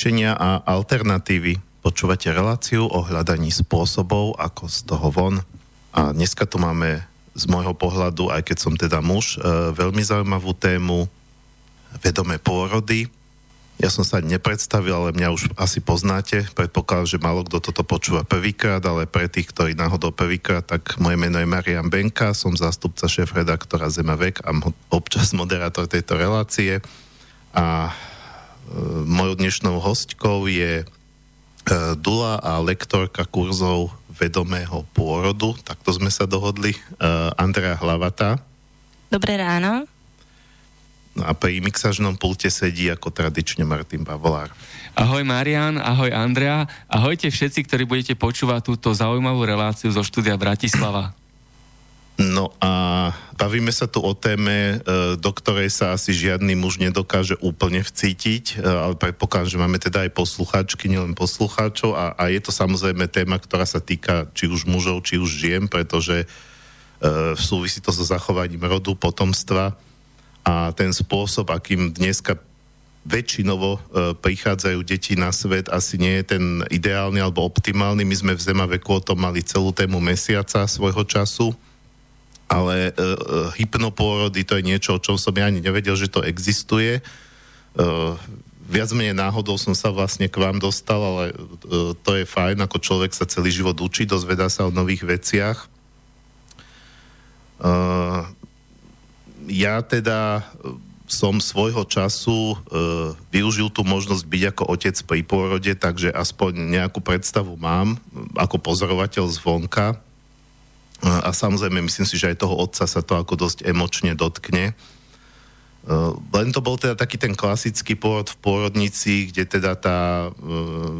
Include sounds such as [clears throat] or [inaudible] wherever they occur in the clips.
riešenia a alternatívy. Počúvate reláciu o hľadaní spôsobov, ako z toho von. A dneska tu máme z môjho pohľadu, aj keď som teda muž, e, veľmi zaujímavú tému vedomé pôrody. Ja som sa nepredstavil, ale mňa už asi poznáte. Predpokladám, že málo kto toto počúva prvýkrát, ale pre tých, ktorí náhodou prvýkrát, tak moje meno je Marian Benka, som zástupca šéf-redaktora Zemavek a občas moderátor tejto relácie. A mojou dnešnou hostkou je e, Dula a lektorka kurzov vedomého pôrodu, takto sme sa dohodli, e, Andrea Hlavata. Dobré ráno. No a pri mixažnom pulte sedí ako tradične Martin Bavolár. Ahoj Marian, ahoj Andrea, ahojte všetci, ktorí budete počúvať túto zaujímavú reláciu zo štúdia Bratislava. No a bavíme sa tu o téme, e, do ktorej sa asi žiadny muž nedokáže úplne vcítiť, e, ale predpokladám, že máme teda aj poslucháčky, nielen poslucháčov. A, a je to samozrejme téma, ktorá sa týka či už mužov, či už žien, pretože uh, súvisí to so zachovaním rodu, potomstva. A ten spôsob, akým dneska väčšinovo e, prichádzajú deti na svet, asi nie je ten ideálny alebo optimálny. My sme v Zemaveku o tom mali celú tému mesiaca svojho času, ale e, e, hypnopôrody to je niečo, o čom som ja ani nevedel, že to existuje. E, viac menej náhodou som sa vlastne k vám dostal, ale e, to je fajn, ako človek sa celý život učí, dozvedá sa o nových veciach. E, ja teda e, som svojho času e, využil tú možnosť byť ako otec pri pôrode, takže aspoň nejakú predstavu mám ako pozorovateľ zvonka. E, a samozrejme, myslím si, že aj toho otca sa to ako dosť emočne dotkne. E, len to bol teda taký ten klasický pôrod v pôrodnici, kde teda tá e,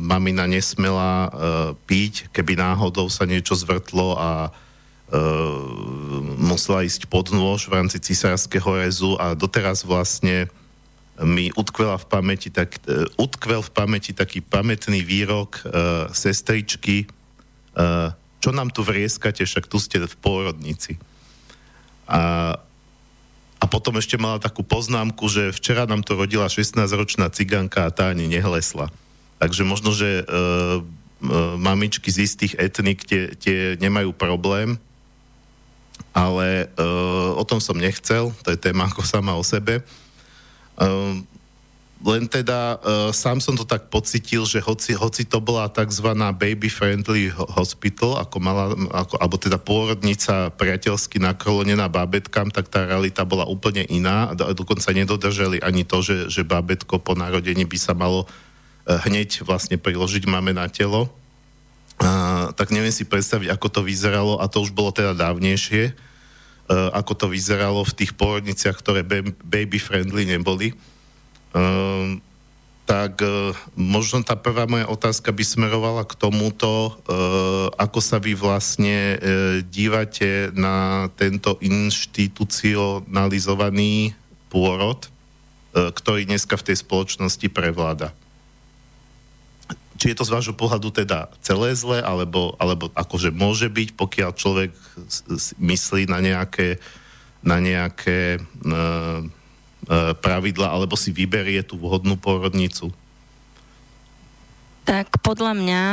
mamina nesmela e, piť, keby náhodou sa niečo zvrtlo a Ehm, musela ísť pod nôž v rámci cisárskeho rezu a doteraz vlastne mi utkvela v pamäti, tak, uh, utkvel v pamäti taký pamätný výrok uh, sestričky, uh, čo nám tu vrieskate, však tu ste v pôrodnici. A, a potom ešte mala takú poznámku, že včera nám to rodila 16-ročná ciganka a tá ani nehlesla. Takže možno, že uh, uh, mamičky z istých etnik tie, tie nemajú problém, ale uh, o tom som nechcel, to je téma ako sama o sebe. Uh, len teda uh, sám som to tak pocitil, že hoci, hoci to bola tzv. baby-friendly hospital, ako mala, ako, alebo teda pôrodnica priateľsky naklonená babetkám, tak tá realita bola úplne iná a do, dokonca nedodržali ani to, že, že babetko po narodení by sa malo uh, hneď vlastne priložiť máme na telo a, tak neviem si predstaviť, ako to vyzeralo, a to už bolo teda dávnejšie, a, ako to vyzeralo v tých porodniciach, ktoré baby-friendly neboli. A, tak a, možno tá prvá moja otázka by smerovala k tomuto, ako sa vy vlastne dívate na tento inštitucionalizovaný pôrod, ktorý dneska v tej spoločnosti prevláda? Či je to z vášho pohľadu teda celé zle, alebo, alebo akože môže byť, pokiaľ človek myslí na nejaké, na nejaké e, e, pravidla, alebo si vyberie tú vhodnú pôrodnicu? Tak podľa mňa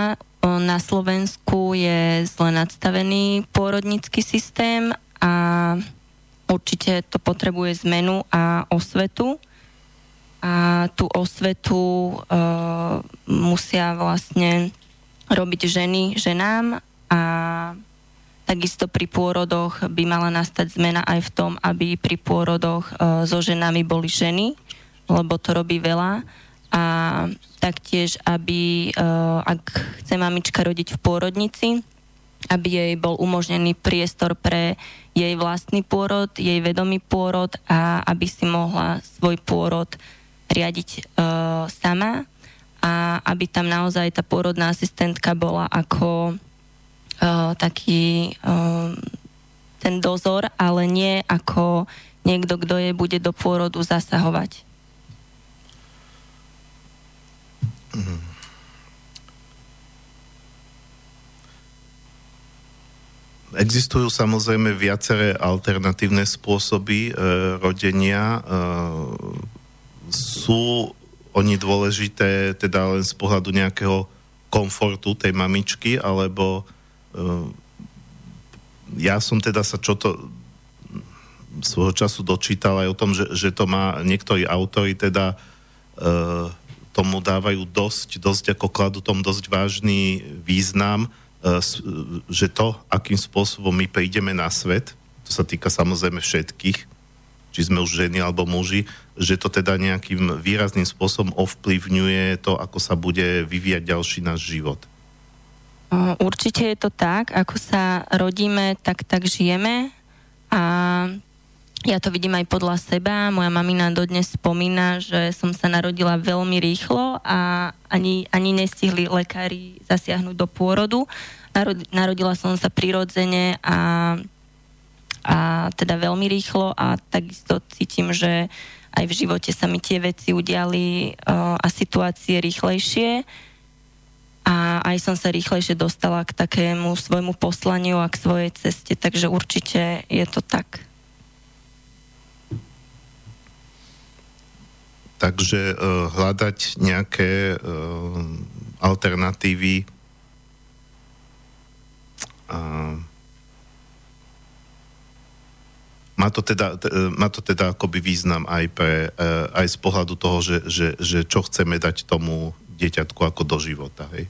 na Slovensku je zle nadstavený pôrodnický systém a určite to potrebuje zmenu a osvetu a tú osvetu uh, musia vlastne robiť ženy ženám a takisto pri pôrodoch by mala nastať zmena aj v tom, aby pri pôrodoch uh, so ženami boli ženy, lebo to robí veľa. A taktiež, aby uh, ak chce mamička rodiť v pôrodnici, aby jej bol umožnený priestor pre jej vlastný pôrod, jej vedomý pôrod a aby si mohla svoj pôrod riadiť uh, sama. A aby tam naozaj tá pôrodná asistentka bola ako uh, taký uh, ten dozor, ale nie ako niekto, kto je bude do pôrodu zasahovať. Mm. Existujú samozrejme viaceré alternatívne spôsoby e, rodenia. E, sú oni dôležité teda len z pohľadu nejakého komfortu tej mamičky, alebo ja som teda sa čo to svojho času dočítal aj o tom, že, že to má niektorí autory teda uh, tomu dávajú dosť, dosť ako kladú tom dosť vážny význam, uh, že to, akým spôsobom my prídeme na svet, to sa týka samozrejme všetkých, či sme už ženy alebo muži, že to teda nejakým výrazným spôsobom ovplyvňuje to, ako sa bude vyvíjať ďalší náš život. Určite je to tak, ako sa rodíme, tak tak žijeme a ja to vidím aj podľa seba. Moja mamina dodnes spomína, že som sa narodila veľmi rýchlo a ani, ani nestihli lekári zasiahnuť do pôrodu. Narodila som sa prirodzene a, a teda veľmi rýchlo a takisto cítim, že aj v živote sa mi tie veci udiali uh, a situácie rýchlejšie a aj som sa rýchlejšie dostala k takému svojmu poslaniu a k svojej ceste, takže určite je to tak. Takže uh, hľadať nejaké uh, alternatívy uh, má to teda, má to teda akoby význam aj, pre, aj z pohľadu toho, že, že, že čo chceme dať tomu dieťatku ako do života, hej?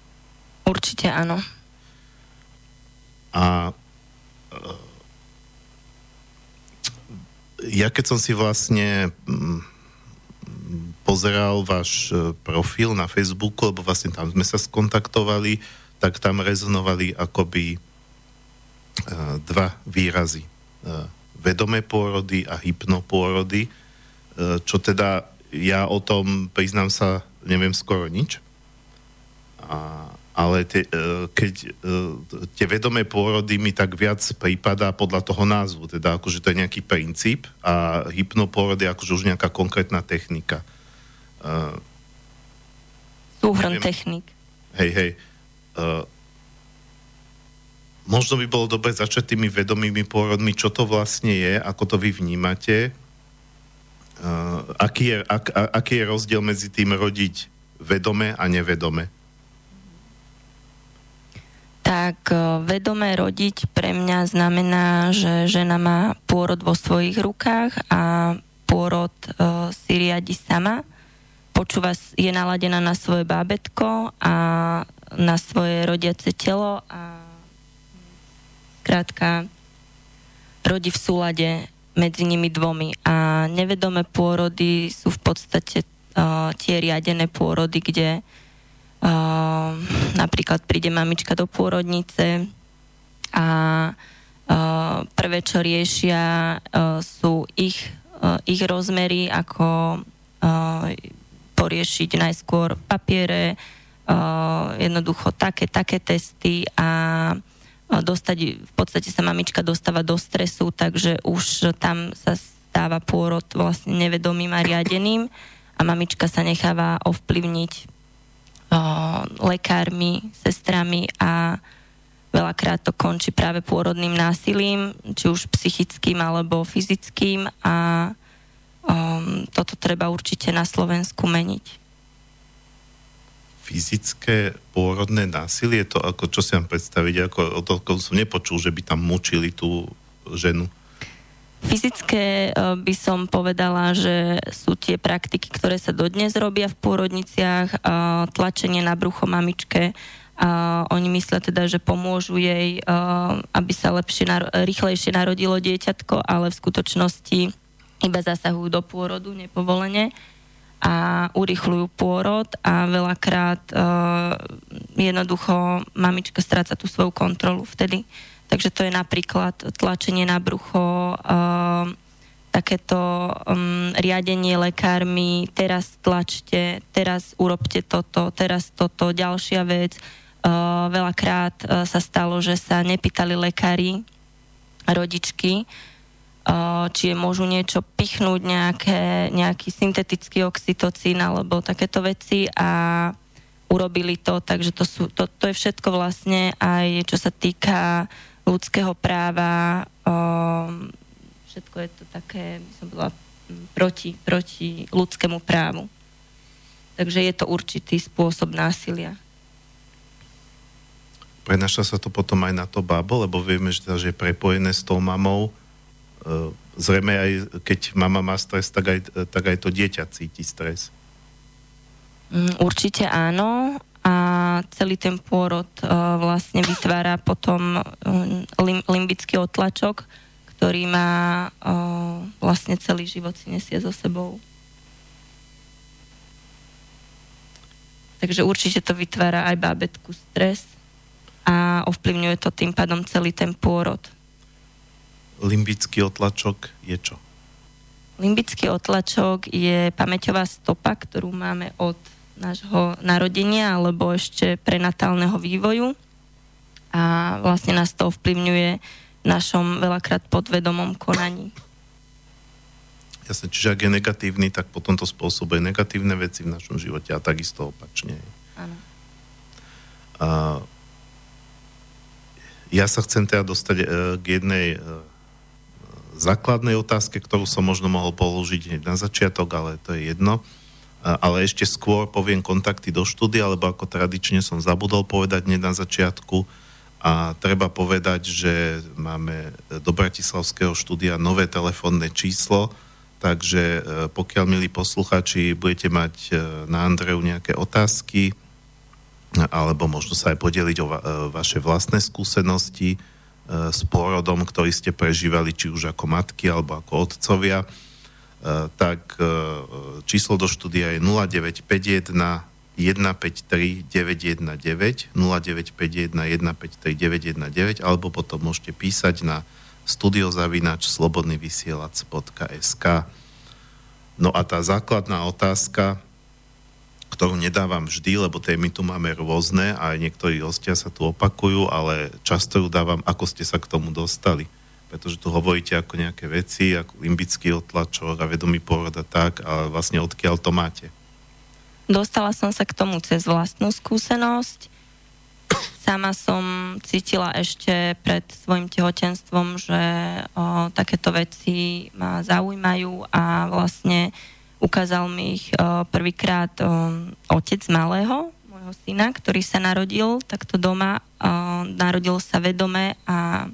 Určite áno. A e, ja keď som si vlastne mm, pozeral váš e, profil na Facebooku, lebo vlastne tam sme sa skontaktovali, tak tam rezonovali akoby e, dva výrazy. Vedomé pôrody a hypnopôrody, čo teda ja o tom, priznám sa, neviem skoro nič. A ale te, e, keď e, tie vedomé pôrody mi tak viac prípada podľa toho názvu, teda akože to je nejaký princíp a hypnopôrod je akože už nejaká konkrétna technika. E, Súhrn technik. Hej, hej. Možno by bolo dobre začať tými vedomými pôrodmi, čo to vlastne je, ako to vy vnímate, aký je, ak, aký je rozdiel medzi tým rodiť vedome a nevedome tak e, vedomé rodiť pre mňa znamená, že žena má pôrod vo svojich rukách a pôrod uh, si riadi sama. Počúva, je naladená na svoje bábetko a na svoje rodiace telo a krátka rodí v súlade medzi nimi dvomi. A nevedomé pôrody sú v podstate uh, tie riadené pôrody, kde napríklad príde mamička do pôrodnice a uh, prvé, čo riešia, uh, sú ich, uh, ich rozmery, ako uh, poriešiť najskôr papiere, uh, jednoducho také, také testy a uh, dostať, v podstate sa mamička dostáva do stresu, takže už tam sa stáva pôrod vlastne nevedomým a riadeným a mamička sa necháva ovplyvniť lekármi, sestrami a veľakrát to končí práve pôrodným násilím, či už psychickým alebo fyzickým a um, toto treba určite na Slovensku meniť. Fyzické pôrodné násilie, to ako, čo si mám predstaviť, ako o to som nepočul, že by tam mučili tú ženu. Fyzické eh, by som povedala, že sú tie praktiky, ktoré sa dodnes robia v pôrodniciach, eh, tlačenie na brucho mamičke, a oni myslia teda, že pomôžu jej, aby sa lepšie, rýchlejšie narodilo dieťatko, ale v skutočnosti iba zasahujú do pôrodu nepovolene a urychľujú pôrod a veľakrát jednoducho mamička stráca tú svoju kontrolu vtedy. Takže to je napríklad tlačenie na brucho, uh, takéto um, riadenie lekármi, teraz tlačte, teraz urobte toto, teraz toto, ďalšia vec. Uh, veľakrát uh, sa stalo, že sa nepýtali lekári, rodičky, uh, či je môžu niečo pichnúť, nejaké, nejaký syntetický oxytocín alebo takéto veci a urobili to, takže to, sú, to, to je všetko vlastne aj čo sa týka ľudského práva, o, všetko je to také, by som bola, proti, proti ľudskému právu. Takže je to určitý spôsob násilia. Prenaša sa to potom aj na to babo, lebo vieme, že, že je prepojené s tou mamou. E, zrejme aj keď mama má stres, tak aj, tak aj to dieťa cíti stres. Mm, určite áno a celý ten pôrod uh, vlastne vytvára potom um, lim, limbický otlačok, ktorý má uh, vlastne celý život si nesie so sebou. Takže určite to vytvára aj bábetku stres a ovplyvňuje to tým pádom celý ten pôrod. Limbický otlačok je čo? Limbický otlačok je pamäťová stopa, ktorú máme od nášho narodenia alebo ešte prenatálneho vývoju a vlastne nás to ovplyvňuje v našom veľakrát podvedomom konaní. Jasne, čiže ak je negatívny, tak potom to spôsobuje negatívne veci v našom živote a takisto opačne. Áno. A ja sa chcem teda dostať e, k jednej e, základnej otázke, ktorú som možno mohol položiť na začiatok, ale to je jedno. Ale ešte skôr poviem kontakty do štúdia, lebo ako tradične som zabudol povedať hneď na začiatku. A treba povedať, že máme do Bratislavského štúdia nové telefónne číslo, Takže e, pokiaľ, milí posluchači, budete mať e, na Andreu nejaké otázky, alebo možno sa aj podeliť o e, vaše vlastné skúsenosti s pôrodom, ktorý ste prežívali, či už ako matky, alebo ako otcovia, tak číslo do štúdia je 0951 153 919 0951 153 919 alebo potom môžete písať na studiozavinač slobodnyvysielac.sk No a tá základná otázka, ktorú nedávam vždy, lebo témy tu máme rôzne a aj niektorí hostia sa tu opakujú, ale často ju dávam, ako ste sa k tomu dostali. Pretože tu hovoríte ako nejaké veci, ako limbický otlačok a vedomý porod a tak, ale vlastne odkiaľ to máte? Dostala som sa k tomu cez vlastnú skúsenosť Sama som cítila ešte pred svojim tehotenstvom, že o, takéto veci ma zaujímajú a vlastne ukázal mi ich o, prvýkrát o, otec malého, môjho syna, ktorý sa narodil takto doma. O, narodil sa vedome a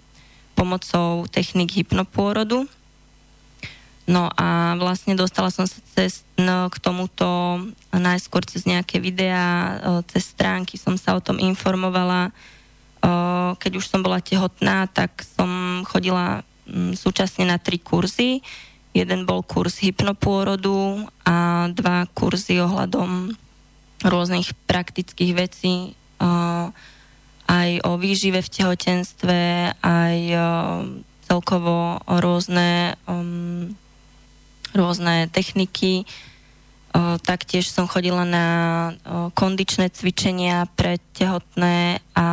pomocou technik hypnopôrodu No a vlastne dostala som sa cez, no, k tomuto najskôr cez nejaké videá, cez stránky som sa o tom informovala. Keď už som bola tehotná, tak som chodila mm, súčasne na tri kurzy. Jeden bol kurz hypnopôrodu a dva kurzy ohľadom rôznych praktických vecí, aj o výžive v tehotenstve, aj celkovo rôzne um, rôzne techniky. Taktiež som chodila na kondičné cvičenia pre tehotné a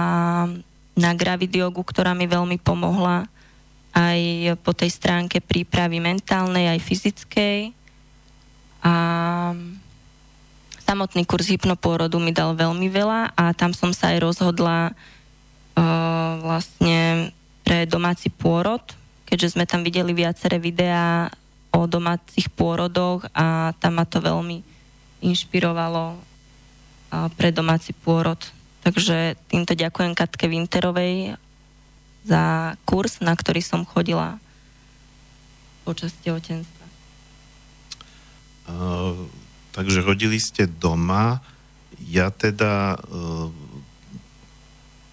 na gravidiogu, ktorá mi veľmi pomohla aj po tej stránke prípravy mentálnej, aj fyzickej. A samotný kurz hypnopôrodu mi dal veľmi veľa a tam som sa aj rozhodla uh, vlastne pre domáci pôrod, keďže sme tam videli viaceré videá o domácich pôrodoch a tam ma to veľmi inšpirovalo pre domáci pôrod. Takže týmto ďakujem Katke Winterovej za kurz, na ktorý som chodila počas tehotenstva. Uh, takže rodili ste doma. Ja teda uh,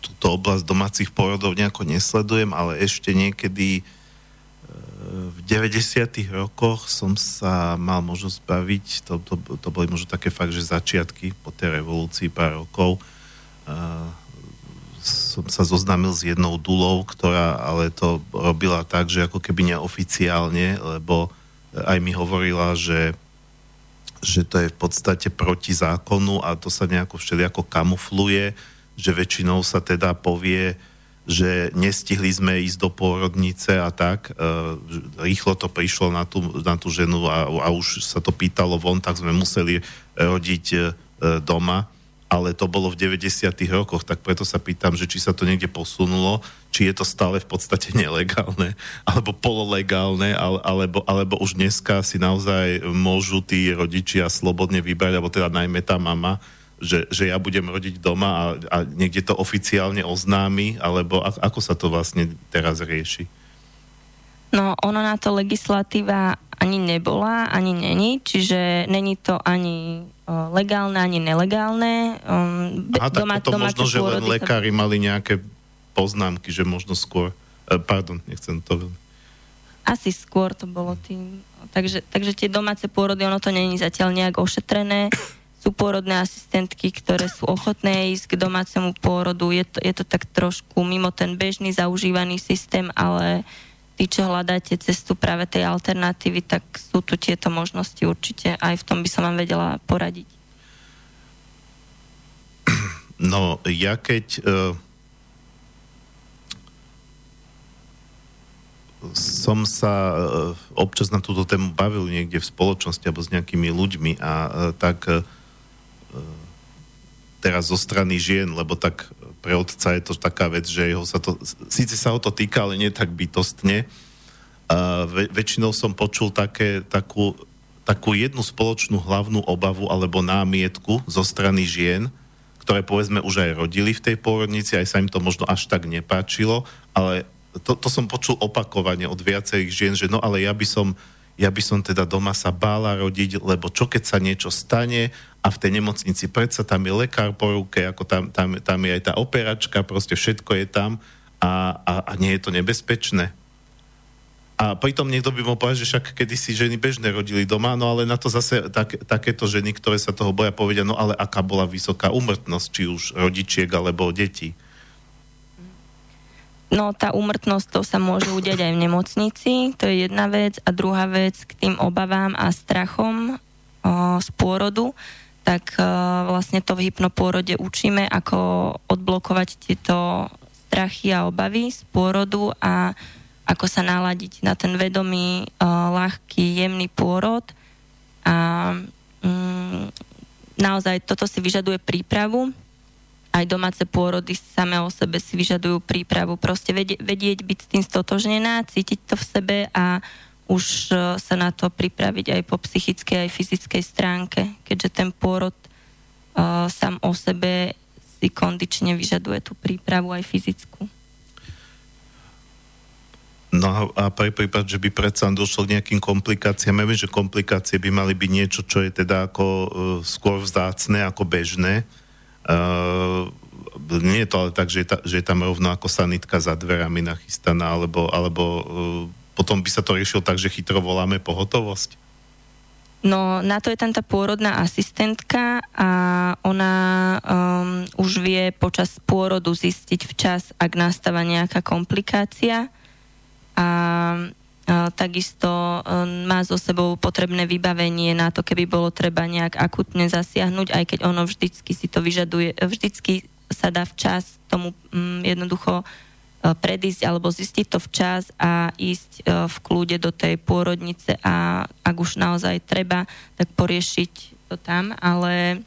túto oblasť domácich pôrodov nejako nesledujem, ale ešte niekedy v 90. rokoch som sa mal možnosť baviť, to, to, to boli možno také fakt, že začiatky po tej revolúcii pár rokov. Uh, som sa zoznámil s jednou dulou, ktorá ale to robila tak, že ako keby neoficiálne, lebo aj mi hovorila, že, že to je v podstate proti zákonu a to sa nejako všelijako kamufluje, že väčšinou sa teda povie, že nestihli sme ísť do pôrodnice a tak. E, rýchlo to prišlo na tú, na tú ženu a, a už sa to pýtalo von, tak sme museli rodiť e, doma. ale to bolo v 90. rokoch, tak preto sa pýtam, že či sa to niekde posunulo, či je to stále v podstate nelegálne, alebo pololegálne, alebo, alebo už dneska si naozaj môžu tí rodičia slobodne vybrať, alebo teda najmä tá mama, že, že ja budem rodiť doma a, a niekde to oficiálne oznámi, alebo ako sa to vlastne teraz rieši? No, ono na to legislatíva ani nebola, ani není, čiže není to ani legálne, ani nelegálne. Um, Aha, tak doma, potom možno, že len lekári mali nejaké poznámky, že možno skôr... Uh, pardon, nechcem to veľmi. Asi skôr to bolo tým. Takže, takže tie domáce pôrody, ono to není zatiaľ nejak ošetrené. Sú pôrodné asistentky, ktoré sú ochotné ísť k domácemu pôrodu. Je to, je to tak trošku mimo ten bežný zaužívaný systém, ale tí, čo hľadáte cestu práve tej alternatívy, tak sú tu tieto možnosti určite. Aj v tom by som vám vedela poradiť. No, ja keď uh, som sa uh, občas na túto tému bavil niekde v spoločnosti alebo s nejakými ľuďmi a uh, tak uh, teraz zo strany žien, lebo tak pre otca je to taká vec, že jeho sa to, síce sa ho to týka, ale nie tak bytostne. Ve, väčšinou som počul také, takú, takú jednu spoločnú hlavnú obavu alebo námietku zo strany žien, ktoré povedzme už aj rodili v tej pôrodnici, aj sa im to možno až tak nepáčilo, ale to, to som počul opakovane od viacerých žien, že no ale ja by som ja by som teda doma sa bála rodiť, lebo čo keď sa niečo stane a v tej nemocnici predsa tam je lekár po ruke, ako tam, tam, tam je aj tá operačka, proste všetko je tam a, a, a nie je to nebezpečné. A pritom niekto by mohol povedať, že však kedysi ženy bežne rodili doma, no ale na to zase tak, takéto ženy, ktoré sa toho boja, povedia, no ale aká bola vysoká umrtnosť, či už rodičiek alebo detí. No tá úmrtnosť to sa môže udiať aj v nemocnici, to je jedna vec. A druhá vec k tým obavám a strachom o, z pôrodu, tak o, vlastne to v hypnopôrode učíme, ako odblokovať tieto strachy a obavy z pôrodu a ako sa naladiť na ten vedomý, o, ľahký, jemný pôrod. A mm, naozaj toto si vyžaduje prípravu, aj domáce pôrody same o sebe si vyžadujú prípravu. Proste vedieť, vedieť byť s tým stotožnená, cítiť to v sebe a už e, sa na to pripraviť aj po psychickej, aj fyzickej stránke, keďže ten pôrod uh, sám o sebe si kondične vyžaduje tú prípravu aj fyzickú. No a pre prípad, že by predsa došlo k nejakým komplikáciám, ja viem, že komplikácie by mali byť niečo, čo je teda ako uh, skôr vzácne ako bežné, nie je to ale tak, že je, ta, že je tam rovno ako sanitka za dverami nachystaná, alebo, alebo uh, potom by sa to riešilo tak, že chytro voláme pohotovosť? No, na to je tam tá pôrodná asistentka a ona um, už vie počas pôrodu zistiť včas, ak nastáva nejaká komplikácia a takisto um, má so sebou potrebné vybavenie na to, keby bolo treba nejak akutne zasiahnuť, aj keď ono vždycky si to vyžaduje, vždycky sa dá včas tomu um, jednoducho uh, predísť alebo zistiť to včas a ísť v kľude do tej pôrodnice a ak už naozaj treba, tak poriešiť to tam, ale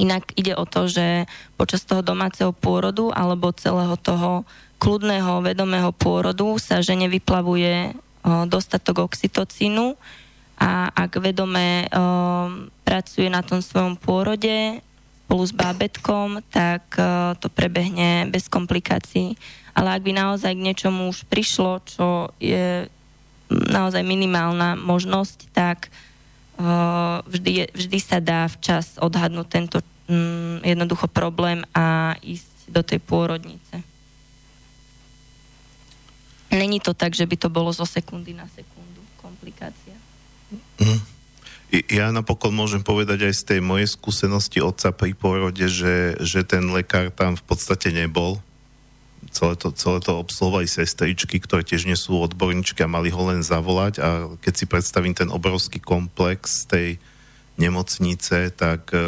inak ide o to, že počas toho domáceho pôrodu alebo celého toho kľudného, vedomého pôrodu sa žene vyplavuje dostatok oxytocínu a ak vedome pracuje na tom svojom pôrode spolu s bábetkom, tak to prebehne bez komplikácií. Ale ak by naozaj k niečomu už prišlo, čo je naozaj minimálna možnosť, tak vždy, vždy sa dá včas odhadnúť tento jednoducho problém a ísť do tej pôrodnice. Není to tak, že by to bolo zo sekundy na sekundu komplikácia. Mm. Ja napokon môžem povedať aj z tej mojej skúsenosti otca pri pôrode, že, že ten lekár tam v podstate nebol. Celé to, celé to obsluhovali sestričky, ktoré tiež nie sú odborníčky a mali ho len zavolať a keď si predstavím ten obrovský komplex tej nemocnice, tak e,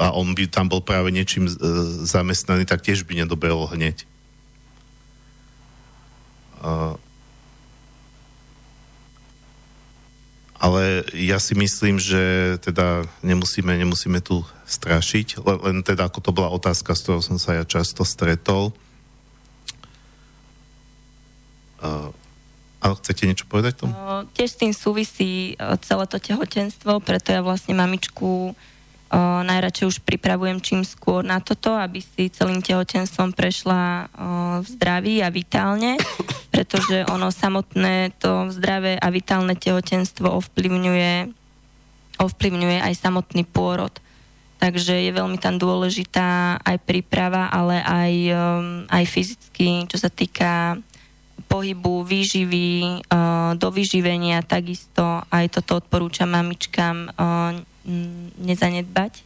a on by tam bol práve niečím e, zamestnaný, tak tiež by nedobehol hneď. Ale ja si myslím, že teda nemusíme, nemusíme tu strašiť, len, teda ako to bola otázka, s ktorou som sa ja často stretol. Uh, ale chcete niečo povedať tomu? Uh, tiež s tým súvisí uh, celé to tehotenstvo, preto ja vlastne mamičku najradšej už pripravujem čím skôr na toto, aby si celým tehotenstvom prešla v zdraví a vitálne, [coughs] pretože ono samotné to zdravé a vitálne tehotenstvo ovplyvňuje, ovplyvňuje aj samotný pôrod. Takže je veľmi tam dôležitá aj príprava, ale aj, um, aj fyzicky, čo sa týka pohybu, výživy, uh, do vyživenia takisto. Aj toto odporúčam mamičkám uh, nezanedbať.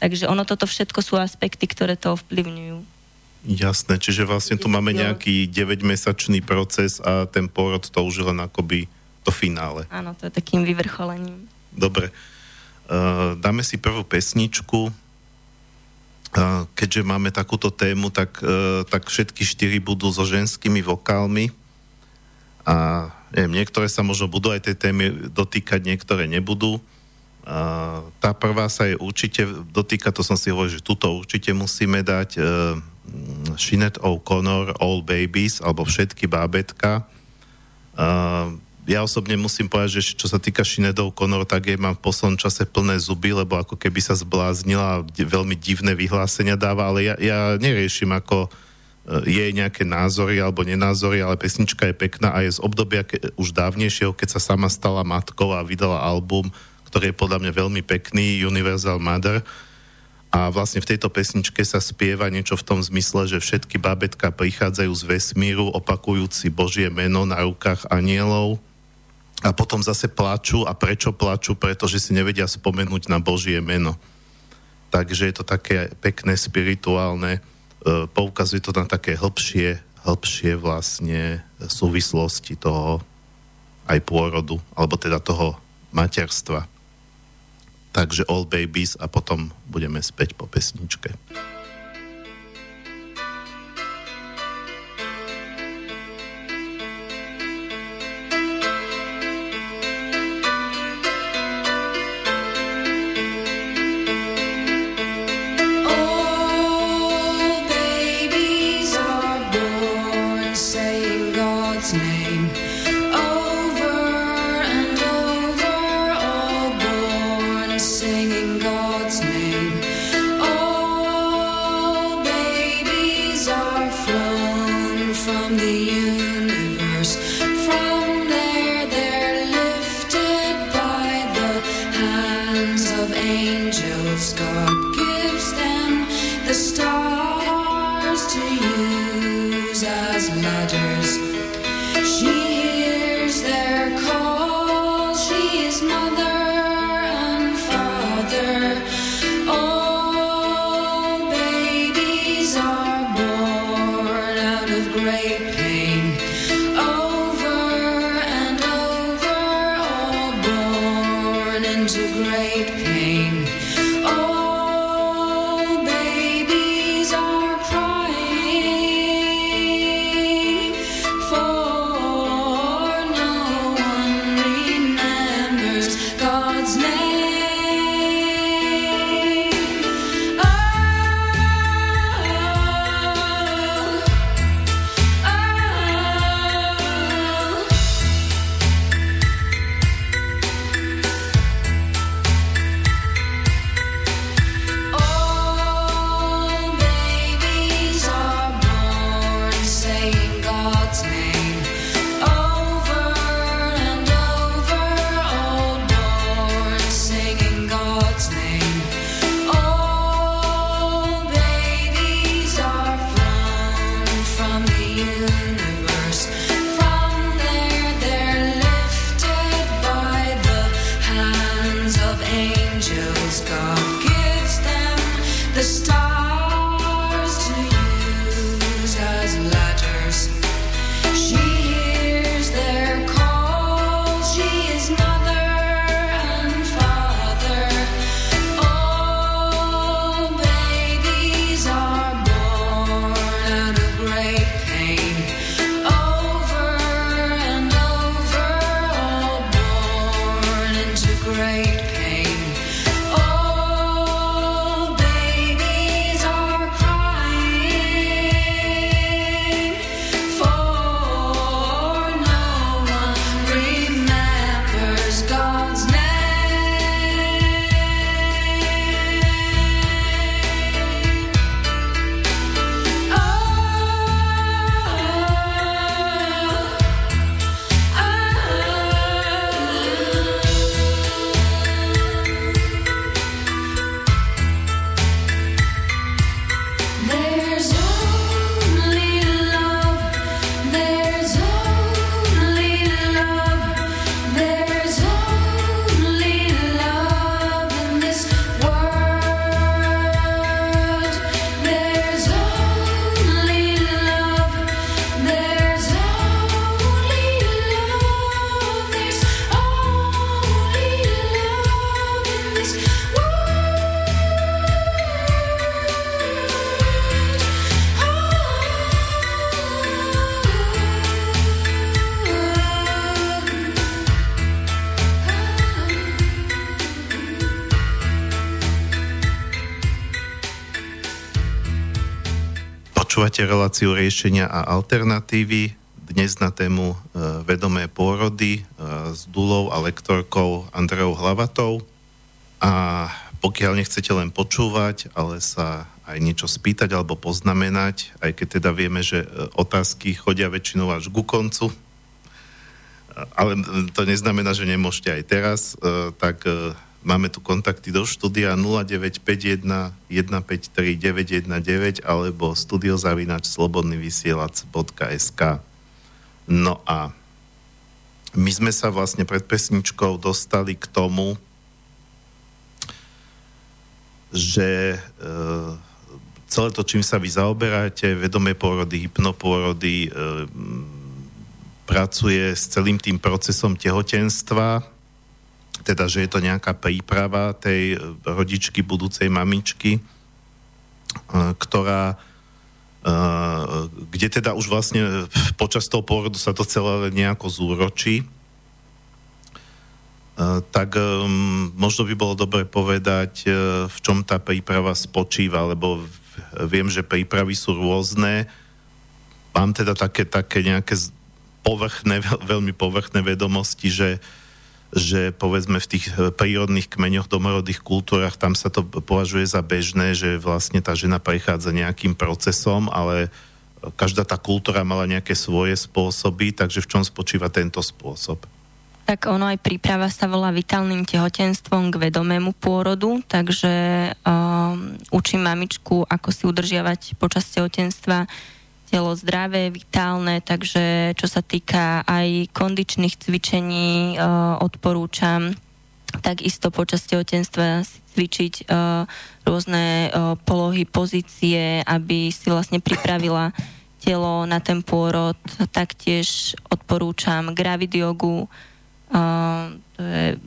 Takže ono toto všetko sú aspekty, ktoré to ovplyvňujú. Jasné, čiže vlastne tu máme nejaký 9-mesačný proces a ten porod to už len akoby to finále. Áno, to je takým vyvrcholením. Dobre. Uh, dáme si prvú pesničku. Uh, keďže máme takúto tému, tak, uh, tak všetky štyri budú so ženskými vokálmi. A neviem, niektoré sa možno budú aj tej témy dotýkať, niektoré nebudú tá prvá sa je určite dotýka, to som si hovoril, že tuto určite musíme dať uh, Sinead O'Connor, All Babies, alebo všetky bábetka. Uh, ja osobne musím povedať, že čo sa týka Sinead O'Connor, tak jej mám v poslednom čase plné zuby, lebo ako keby sa zbláznila a veľmi divné vyhlásenia dáva, ale ja, ja neriešim ako uh, jej nejaké názory alebo nenázory, ale pesnička je pekná a je z obdobia ke, už dávnejšieho, keď sa sama stala matkou a vydala album ktorý je podľa mňa veľmi pekný, Universal Mother. A vlastne v tejto pesničke sa spieva niečo v tom zmysle, že všetky babetka prichádzajú z vesmíru, opakujúci Božie meno na rukách anielov a potom zase plačú. A prečo plačú? Pretože si nevedia spomenúť na Božie meno. Takže je to také pekné, spirituálne, e, poukazuje to na také hĺbšie, hĺbšie vlastne súvislosti toho aj pôrodu, alebo teda toho materstva. Takže All Babies a potom budeme späť po pesničke. Reláciu riešenia a alternatívy. Dnes na tému e, vedomé pôrody e, s Dulou a lektorkou Andreou Hlavatou. A pokiaľ nechcete len počúvať, ale sa aj niečo spýtať alebo poznamenať, aj keď teda vieme, že e, otázky chodia väčšinou až ku koncu, ale to neznamená, že nemôžete aj teraz, tak Máme tu kontakty do štúdia 0951 153 919 alebo studiozavinač slobodnyvysielac.sk No a my sme sa vlastne pred pesničkou dostali k tomu, že e, celé to, čím sa vy zaoberáte, vedomé pôrody, hypnopôrody, e, pracuje s celým tým procesom tehotenstva, teda, že je to nejaká príprava tej rodičky, budúcej mamičky, e, ktorá e, kde teda už vlastne počas toho pôrodu sa to celé nejako zúročí, tak možno by bolo dobre povedať, v čom tá príprava spočíva, lebo viem, že prípravy sú rôzne. Mám teda také, také nejaké povrchné, [laughs] veľmi povrchné vedomosti, že uh, že povedzme v tých eh, prírodných kmeňoch, domorodých kultúrach, tam sa to považuje za bežné, že vlastne tá žena prechádza nejakým procesom, ale eh, každá tá kultúra mala nejaké svoje spôsoby, takže v čom spočíva tento spôsob? Tak ono aj príprava sa volá vitálnym tehotenstvom k vedomému pôrodu, takže um, učím mamičku, ako si udržiavať počas tehotenstva telo zdravé, vitálne, takže čo sa týka aj kondičných cvičení, uh, odporúčam takisto počas tehotenstva cvičiť uh, rôzne uh, polohy, pozície, aby si vlastne pripravila telo na ten pôrod. Taktiež odporúčam gravidiogu. To je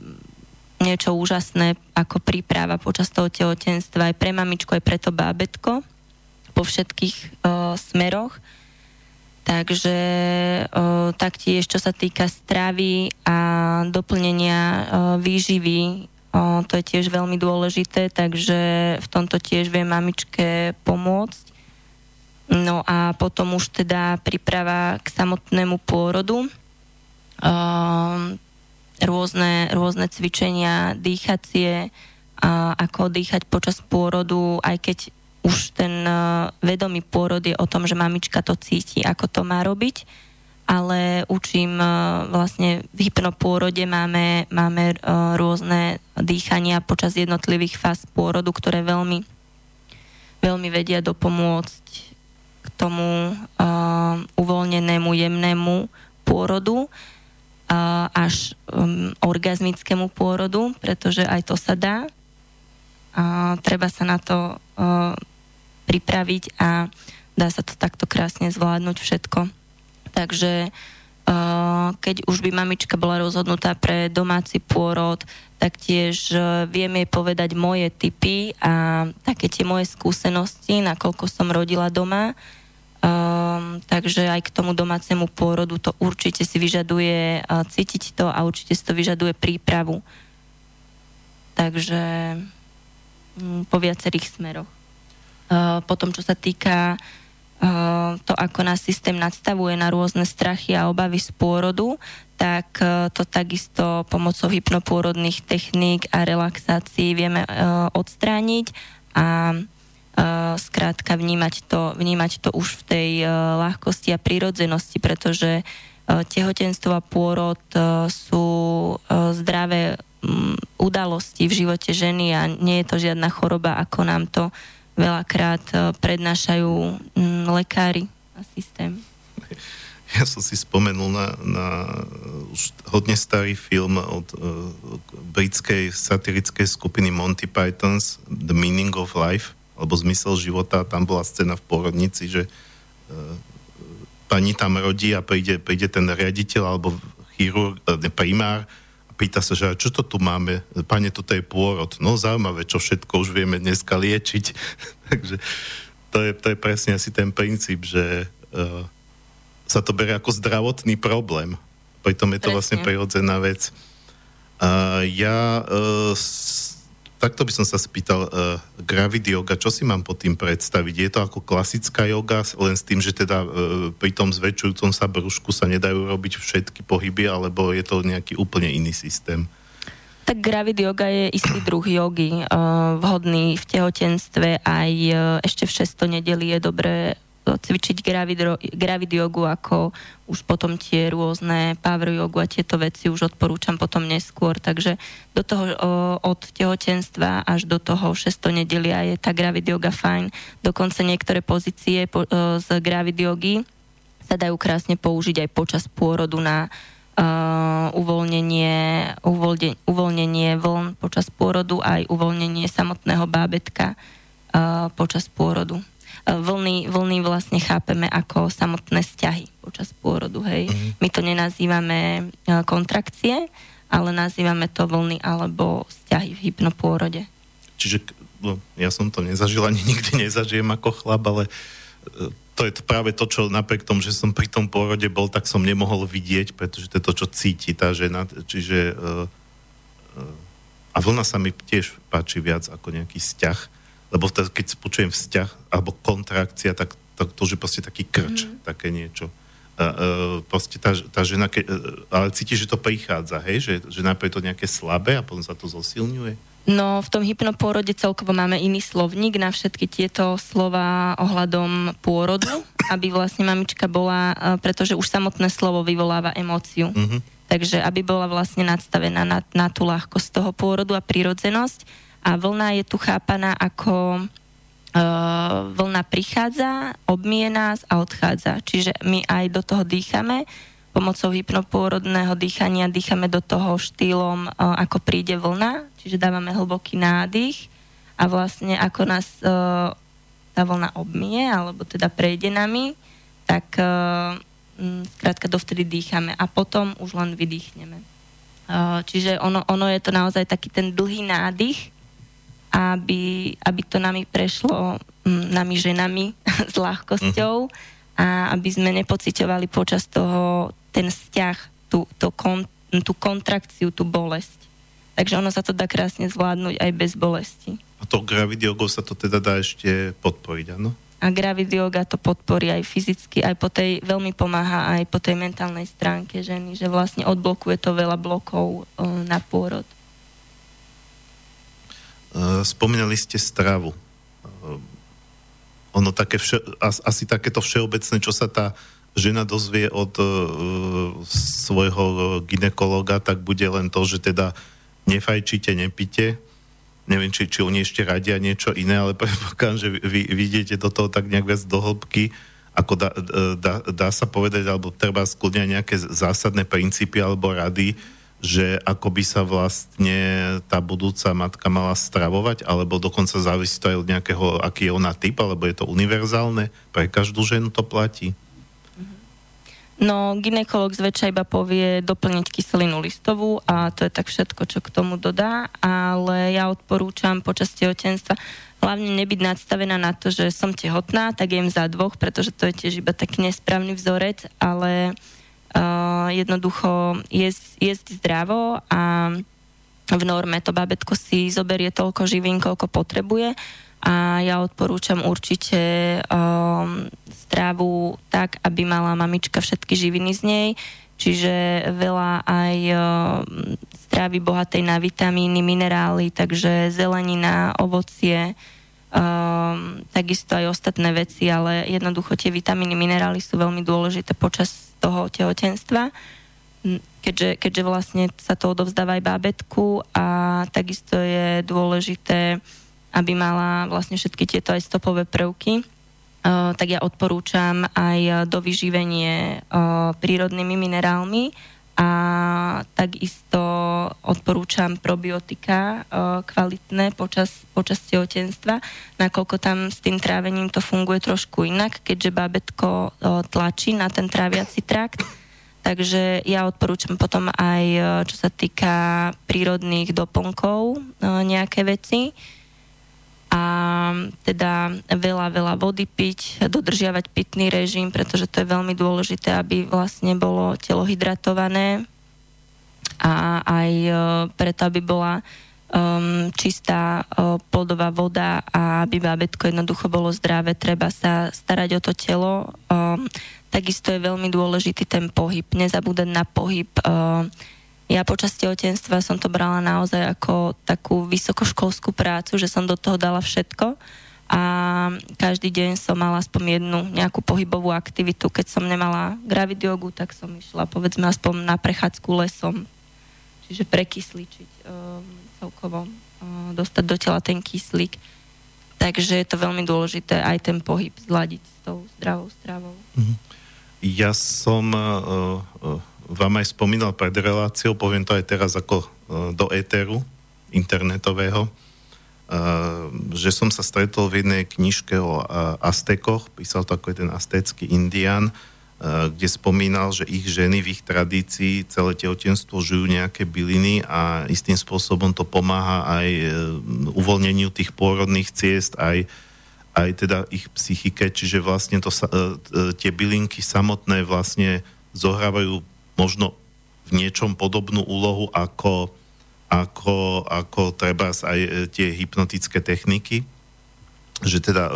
niečo úžasné ako príprava počas toho tehotenstva aj pre mamičku, aj pre to bábetko po všetkých uh, smeroch. Takže uh, taktiež, čo sa týka stravy a doplnenia uh, výživy, uh, to je tiež veľmi dôležité, takže v tomto tiež vie mamičke pomôcť. No a potom už teda príprava k samotnému pôrodu. Uh, rôzne, rôzne cvičenia, dýchacie, uh, ako dýchať počas pôrodu, aj keď už ten uh, vedomý pôrod je o tom, že mamička to cíti, ako to má robiť, ale učím uh, vlastne v hypnopôrode máme, máme uh, rôzne dýchania počas jednotlivých fáz pôrodu, ktoré veľmi, veľmi vedia dopomôcť k tomu uvoľnenému, jemnému pôrodu až um, orgazmickému pôrodu, pretože aj to sa dá. Treba sa na to pripraviť a dá sa to takto krásne zvládnuť všetko. Takže uh, keď už by mamička bola rozhodnutá pre domáci pôrod, tak tiež uh, viem jej povedať moje typy a také tie moje skúsenosti, nakoľko som rodila doma. Um, takže aj k tomu domácemu pôrodu to určite si vyžaduje uh, cítiť to a určite si to vyžaduje prípravu. Takže um, po viacerých smeroch. Eh, potom, čo sa týka eh, to, ako nás systém nadstavuje na rôzne strachy a obavy z pôrodu, tak eh, to takisto pomocou hypnopôrodných techník a relaxácií vieme odstrániť a skrátka vnímať to, vnímať to už v tej ľahkosti a prírodzenosti, pretože tehotenstvo a pôrod sú zdravé mm, udalosti v živote ženy a nie je to žiadna choroba, ako nám to veľakrát e, prednášajú mm, lekári a systém. Ja som si spomenul na, na už hodne starý film od uh, britskej satirickej skupiny Monty Pythons The Meaning of Life, alebo Zmysel života. Tam bola scéna v porodnici, že uh, pani tam rodí a príde, príde ten riaditeľ alebo chirurg, uh, primár pýta sa, že čo to tu máme? Pane, toto je pôrod. No zaujímavé, čo všetko už vieme dneska liečiť. [laughs] Takže to je, to je presne asi ten princíp, že uh, sa to berie ako zdravotný problém. Pritom je to presne. vlastne prirodzená vec. Uh, ja uh, takto by som sa spýtal, uh, gravid yoga, čo si mám pod tým predstaviť? Je to ako klasická yoga, len s tým, že teda uh, pri tom zväčšujúcom sa brúšku sa nedajú robiť všetky pohyby, alebo je to nejaký úplne iný systém? Tak gravid yoga je istý druh jogy, uh, vhodný v tehotenstve, aj uh, ešte v 600 nedeli je dobré cvičiť gravid, gravid jogu ako už potom tie rôzne power jogu a tieto veci už odporúčam potom neskôr, takže do toho od tehotenstva až do toho 600 nedelia je tá gravid yoga fajn. Dokonca niektoré pozície z gravid jogy sa dajú krásne použiť aj počas pôrodu na uh, uvoľnenie, uvoľne, uvoľnenie vln počas pôrodu aj uvoľnenie samotného bábetka uh, počas pôrodu vlny, vlny vlastne chápeme ako samotné vzťahy počas pôrodu, hej. Mm-hmm. My to nenazývame e, kontrakcie, ale nazývame to vlny alebo vzťahy v hypnopôrode. Čiže no, ja som to nezažil, ani [laughs] nikdy nezažijem ako chlap, ale e, to je to práve to, čo napriek tomu, že som pri tom pôrode bol, tak som nemohol vidieť, pretože to je to, čo cíti tá žena. Čiže uh, uh, a vlna sa mi tiež páči viac ako nejaký vzťah lebo keď počujem vzťah alebo kontrakcia, tak to, to už je proste taký krč, mm. také niečo. A, uh, proste tá, tá žena, ke, uh, ale cíti, že to prichádza, hej? Že, že najprv je to nejaké slabé a potom sa to zosilňuje? No, v tom hypnopôrode celkovo máme iný slovník na všetky tieto slova ohľadom pôrodu, [coughs] aby vlastne mamička bola, uh, pretože už samotné slovo vyvoláva emóciu. Mm-hmm. Takže aby bola vlastne nadstavená na, na tú ľahkosť toho pôrodu a prírodzenosť a vlna je tu chápaná ako uh, vlna prichádza, obmie nás a odchádza. Čiže my aj do toho dýchame, pomocou hypnopôrodného dýchania dýchame do toho štýlom, uh, ako príde vlna, čiže dávame hlboký nádych a vlastne ako nás uh, tá vlna obmie, alebo teda prejde nami, tak skrátka dovtedy dýchame a potom už len vydýchneme. Čiže ono, ono je to naozaj taký ten dlhý nádych, aby, aby to nami prešlo nami ženami [laughs] s ľahkosťou uh-huh. a aby sme nepociťovali počas toho ten vzťah, tú, tú, kon, tú kontrakciu, tú bolesť. Takže ono sa to dá krásne zvládnuť aj bez bolesti. A to gravidiogou sa to teda dá ešte podporiť, áno? A gravidioga to podporí aj fyzicky, aj po tej, veľmi pomáha aj po tej mentálnej stránke ženy, že vlastne odblokuje to veľa blokov uh, na pôrod. Eh, spomínali ste stravu. Eh, ono také vše, asi takéto všeobecné, čo sa tá žena dozvie od uh, svojho ginekologa, tak bude len to, že teda nefajčíte, nepite. Neviem, či, či oni ešte radia niečo iné, ale [laughs] predpokladám, že vy, vy idete do toho tak nejak viac do hĺbky. Ako dá, dá, dá sa povedať, alebo treba skúdňať nejaké zásadné princípy alebo rady, že ako by sa vlastne tá budúca matka mala stravovať, alebo dokonca závisí to aj od nejakého, aký je ona typ, alebo je to univerzálne, pre každú ženu to platí? No, ginekolog zväčša iba povie doplniť kyselinu listovú a to je tak všetko, čo k tomu dodá, ale ja odporúčam počas tehotenstva hlavne nebyť nadstavená na to, že som tehotná, tak jem za dvoch, pretože to je tiež iba taký nesprávny vzorec, ale uh, jednoducho jesť, jesť zdravo a v norme to babetko si zoberie toľko živín, koľko potrebuje. A ja odporúčam určite um, strávu tak, aby mala mamička všetky živiny z nej, čiže veľa aj um, strávy bohatej na vitamíny, minerály, takže zelenina, ovocie, um, takisto aj ostatné veci, ale jednoducho tie vitamíny, minerály sú veľmi dôležité počas toho tehotenstva, keďže, keďže vlastne sa to odovzdáva aj bábetku a takisto je dôležité, aby mala vlastne všetky tieto aj stopové prvky, uh, tak ja odporúčam aj dovyživenie uh, prírodnými minerálmi a takisto odporúčam probiotika uh, kvalitné počas, počas tehotenstva, nakoľko tam s tým trávením to funguje trošku inak, keďže bábetko uh, tlačí na ten tráviaci trakt. Takže ja odporúčam potom aj, uh, čo sa týka prírodných doplnkov, nejaké veci a teda veľa, veľa vody piť, dodržiavať pitný režim, pretože to je veľmi dôležité, aby vlastne bolo telo hydratované a aj e, preto, aby bola um, čistá uh, plodová voda a aby bábetko jednoducho bolo zdravé, treba sa starať o to telo. Um, takisto je veľmi dôležitý ten pohyb, nezabúdať na pohyb. Uh, ja počas tehotenstva som to brala naozaj ako takú vysokoškolskú prácu, že som do toho dala všetko a každý deň som mala aspoň jednu nejakú pohybovú aktivitu. Keď som nemala gravidiogu, tak som išla povedzme aspoň na prechádzku lesom, čiže prekysličiť um, celkovo, um, dostať do tela ten kyslík. Takže je to veľmi dôležité aj ten pohyb zladiť s tou zdravou stravou. Mhm. Ja som uh, uh, vám aj spomínal pred reláciou, poviem to aj teraz ako uh, do éteru internetového, že som sa stretol v jednej knižke o Aztekoch, písal to ako ten aztécky indián, kde spomínal, že ich ženy v ich tradícii celé tehotenstvo žijú nejaké byliny a istým spôsobom to pomáha aj e, uvoľneniu tých pôrodných ciest, aj, aj teda ich psychike, čiže vlastne to, e, tie bylinky samotné vlastne zohrávajú možno v niečom podobnú úlohu ako ako, ako treba aj e, tie hypnotické techniky, že teda e,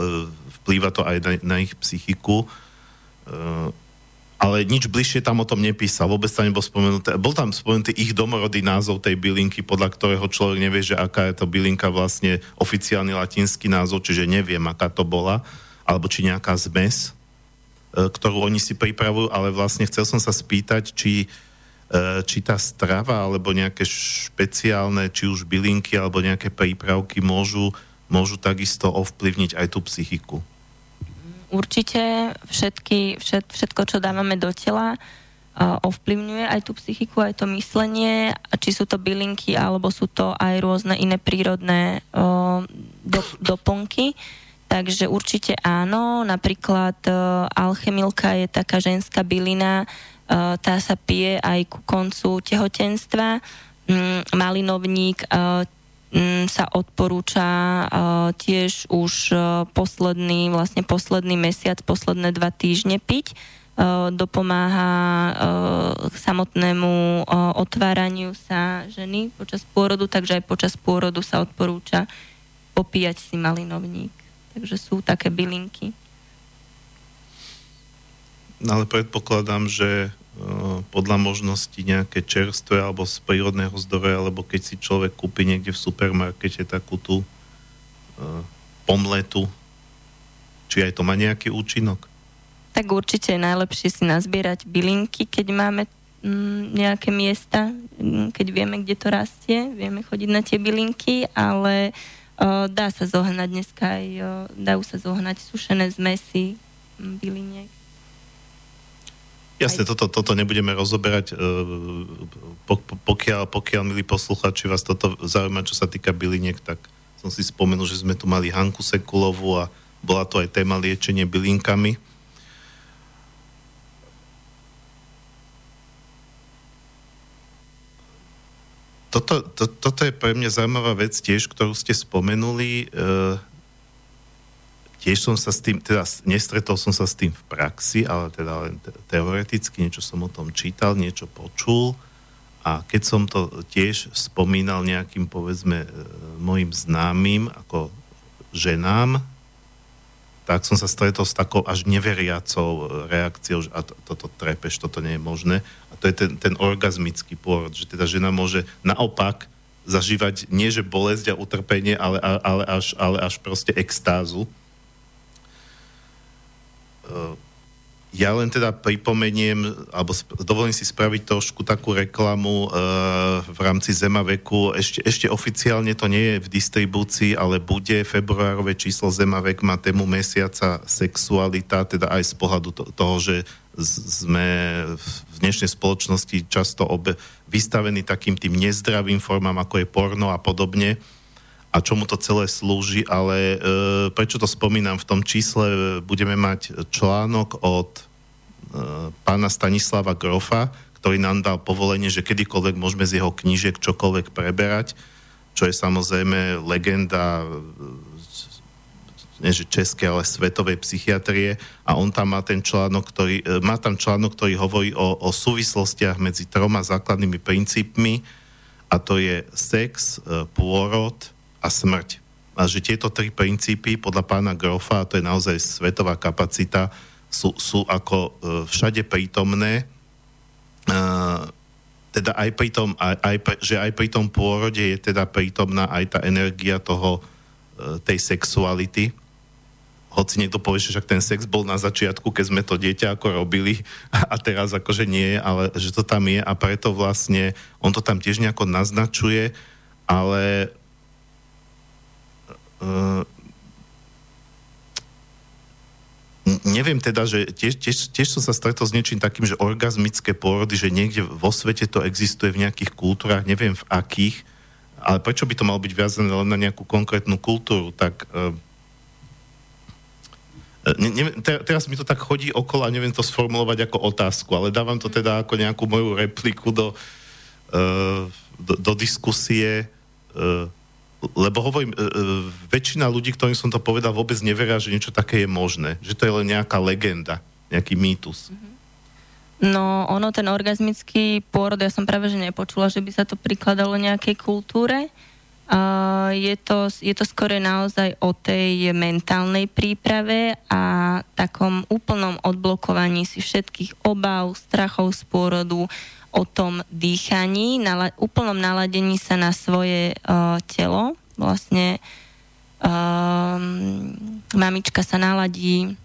vplýva to aj na, na ich psychiku. E, ale nič bližšie tam o tom nepísal, vôbec tam nebol spomenuté. Bol tam spomenutý ich domorodý názov tej bylinky, podľa ktorého človek nevie, že aká je to bylinka vlastne oficiálny latinský názov, čiže neviem, aká to bola, alebo či nejaká zmes, ktorú oni si pripravujú, ale vlastne chcel som sa spýtať, či E, či tá strava alebo nejaké špeciálne, či už bylinky alebo nejaké prípravky môžu, môžu takisto ovplyvniť aj tú psychiku? Určite všetky, všet, všetko, čo dávame do tela, uh, ovplyvňuje aj tú psychiku, aj to myslenie, či sú to bylinky, alebo sú to aj rôzne iné prírodné uh, do, doplnky. Takže určite áno, napríklad uh, alchemilka je taká ženská bylina, Eh, tá sa pije aj ku koncu tehotenstva. Mm, malinovník eh, mm, sa odporúča eh, tiež už posledný, vlastne posledný mesiac, posledné dva týždne piť. Dopomáha k samotnému otváraniu sa ženy počas pôrodu, takže aj počas pôrodu sa odporúča popíjať si malinovník. Takže sú také bylinky. No ale predpokladám, že Eh, podľa možnosti nejaké čerstvé alebo z prírodného zdroja, alebo keď si človek kúpi niekde v supermarkete takú tú uh, pomletu, či aj to má nejaký účinok? Tak určite je najlepšie si nazbierať bylinky, keď máme mm, nejaké miesta, mm, keď vieme, kde to rastie, vieme chodiť na tie bylinky, ale uh, dá sa zohnať dneska aj, dajú sa zohnať sušené zmesy byliniek. Jasne, toto, toto nebudeme rozoberať. E, pokiaľ, pokiaľ, milí posluchači, vás toto zaujíma, čo sa týka byliniek, tak som si spomenul, že sme tu mali Hanku Sekulovu a bola to aj téma liečenie bylinkami. Toto, to, toto je pre mňa zaujímavá vec tiež, ktorú ste spomenuli. E, tiež som sa s tým, teda nestretol som sa s tým v praxi, ale teda len teoreticky niečo som o tom čítal, niečo počul a keď som to tiež spomínal nejakým, povedzme, e, mojim známym ako ženám, tak som sa stretol s takou až neveriacou e, reakciou, že a to, toto trepeš, toto nie je možné. A to je ten, ten orgazmický pôrod, že teda žena môže naopak zažívať nie že bolesť a utrpenie, ale, ale, až, ale až proste extázu. E, ja len teda pripomeniem, alebo dovolím si spraviť trošku takú reklamu e, v rámci Zemaveku. Ešte, ešte oficiálne to nie je v distribúcii, ale bude. Februárové číslo Zemavek má tému mesiaca sexualita, teda aj z pohľadu to, toho, že sme v dnešnej spoločnosti často obe, vystavení takým tým nezdravým formám, ako je porno a podobne. A čomu to celé slúži, ale e, prečo to spomínam, v tom čísle? Budeme mať článok od pána Stanislava Grofa, ktorý nám dal povolenie, že kedykoľvek môžeme z jeho knížiek čokoľvek preberať, čo je samozrejme legenda e, nie že české, ale svetovej psychiatrie a on tam má ten článok, ktorý, e, má tam článok, ktorý hovorí o, o súvislostiach medzi troma základnými princípmi, a to je sex, e, pôrod a smrť. A že tieto tri princípy podľa pána Grofa, a to je naozaj svetová kapacita, sú, sú ako e, všade prítomné, teda aj pri tom, aj, aj, že aj pri tom pôrode je teda prítomná aj tá energia toho, tej sexuality, hoci niekto povie, že však ten sex bol na začiatku, keď sme to dieťa ako robili a teraz akože nie, ale že to tam je a preto vlastne on to tam tiež nejako naznačuje, ale uh, neviem teda, že tiež, tiež, tiež som sa stretol s niečím takým, že orgazmické pôrody, že niekde vo svete to existuje v nejakých kultúrach, neviem v akých, ale prečo by to malo byť viazané len na nejakú konkrétnu kultúru, tak uh, ne, ne, teraz mi to tak chodí okolo a neviem to sformulovať ako otázku, ale dávam to teda ako nejakú moju repliku do, uh, do, do diskusie, uh, lebo hovorím, uh, väčšina ľudí, ktorým som to povedal, vôbec neveria, že niečo také je možné, že to je len nejaká legenda, nejaký mýtus. No, ono, ten orgazmický pôrod, ja som práve že nepočula, že by sa to prikladalo nejakej kultúre. Uh, je, to, je to skore naozaj o tej mentálnej príprave a takom úplnom odblokovaní si všetkých obav, strachov z pôrodu, o tom dýchaní, nala, úplnom naladení sa na svoje uh, telo. Vlastne uh, mamička sa naladí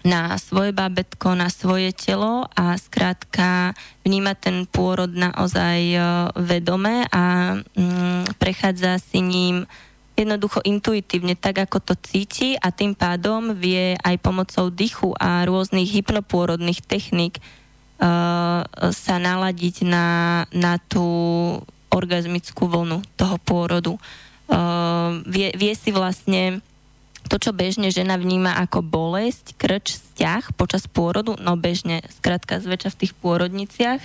na svoje bábetko, na svoje telo a skrátka vníma ten pôrod naozaj e, vedome a mm, prechádza si ním jednoducho intuitívne, tak ako to cíti a tým pádom vie aj pomocou dychu a rôznych hypnopôrodných techník uh, sa naladiť na, na tú orgazmickú vlnu toho pôrodu. Uh, vie, vie si vlastne to, čo bežne žena vníma ako bolesť, krč, vzťah počas pôrodu, no bežne, skrátka zväčša v tých pôrodniciach,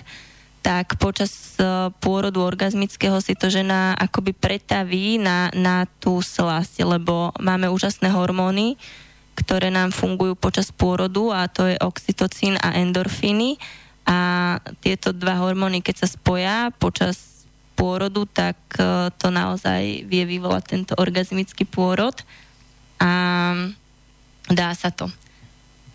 tak počas e, pôrodu orgazmického si to žena akoby pretaví na, na tú slasť, lebo máme úžasné hormóny, ktoré nám fungujú počas pôrodu a to je oxytocín a endorfíny a tieto dva hormóny, keď sa spoja počas pôrodu, tak e, to naozaj vie vyvolať tento orgazmický pôrod a dá sa to.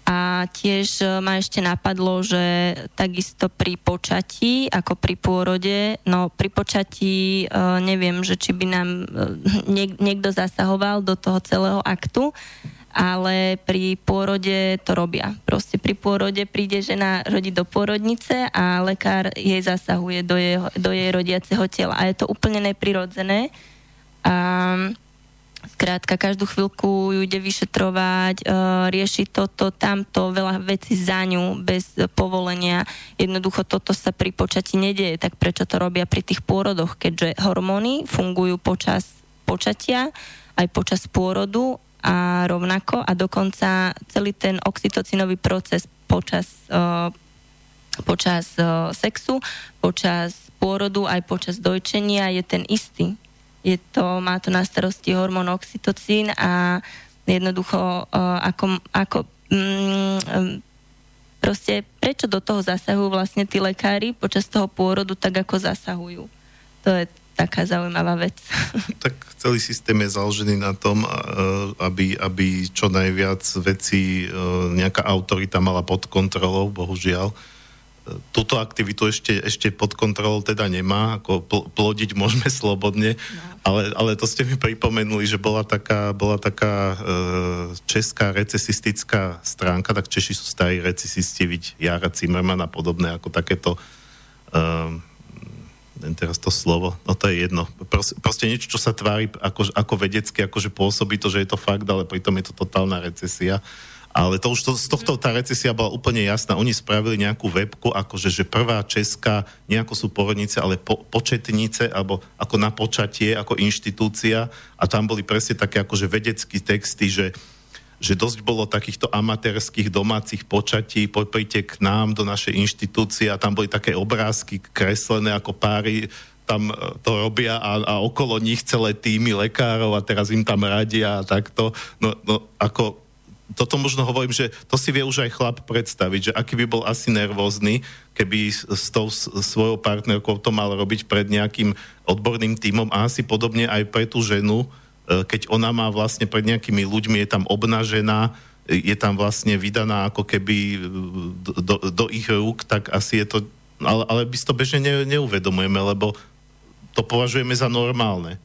A tiež e, ma ešte napadlo, že takisto pri počatí, ako pri pôrode, no pri počatí uh, neviem, že či by nám niek- niekto zasahoval do toho celého aktu, ale pri pôrode to robia. Proste pri pôrode príde žena rodiť do pôrodnice a lekár jej zasahuje do, jeho, do jej rodiaceho tela. A je to úplne neprirodzené. A Skrátka, každú chvíľku ju ide vyšetrovať, e, rieši toto, tamto, veľa vecí za ňu bez povolenia. Jednoducho toto sa pri počati nedieje, tak prečo to robia pri tých pôrodoch, keďže hormóny fungujú počas počatia, aj počas pôrodu a rovnako a dokonca celý ten oxytocinový proces počas, uh, počas uh, sexu, počas pôrodu aj počas dojčenia je ten istý je to, má to na starosti hormón oxytocín a jednoducho uh, ako, ako mm, proste prečo do toho zasahujú vlastne tí lekári počas toho pôrodu tak, ako zasahujú. To je taká zaujímavá vec. [laughs] Tak celý systém je založený na tom, aby, aby čo najviac vecí nejaká autorita mala pod kontrolou, bohužiaľ túto aktivitu ešte, ešte pod kontrolou teda nemá, ako pl- plodiť môžeme [laughs] slobodne, no. ale, ale to ste mi pripomenuli, že bola taká, bola taká e, česká recesistická stránka, tak Češi sú starí recesisti, viď Jara Zimmerman a podobné, ako takéto e, teraz to slovo, no to je jedno. Proste, niečo, čo sa tvári ako, ako vedecky, akože pôsobí to, že je to fakt, ale pritom je to totálna recesia. Ale to už to, z tohto tá recesia bola úplne jasná. Oni spravili nejakú webku, akože že prvá česká, nejako sú porodnice, ale po, početnice, alebo ako na počatie, ako inštitúcia. A tam boli presne také akože vedecké texty, že že dosť bolo takýchto amatérských domácich počatí, poďte k nám do našej inštitúcie a tam boli také obrázky kreslené ako páry tam e, to robia a, a okolo nich celé týmy lekárov a teraz im tam radia a takto. No, no ako toto možno hovorím, že to si vie už aj chlap predstaviť, že aký by bol asi nervózny, keby s tou svojou partnerkou to mal robiť pred nejakým odborným tímom a asi podobne aj pre tú ženu, keď ona má vlastne pred nejakými ľuďmi, je tam obnažená, je tam vlastne vydaná ako keby e, do, do, ich rúk, tak asi je to, ale, ale by si to bežne ne, neuvedomujeme, lebo to považujeme za normálne.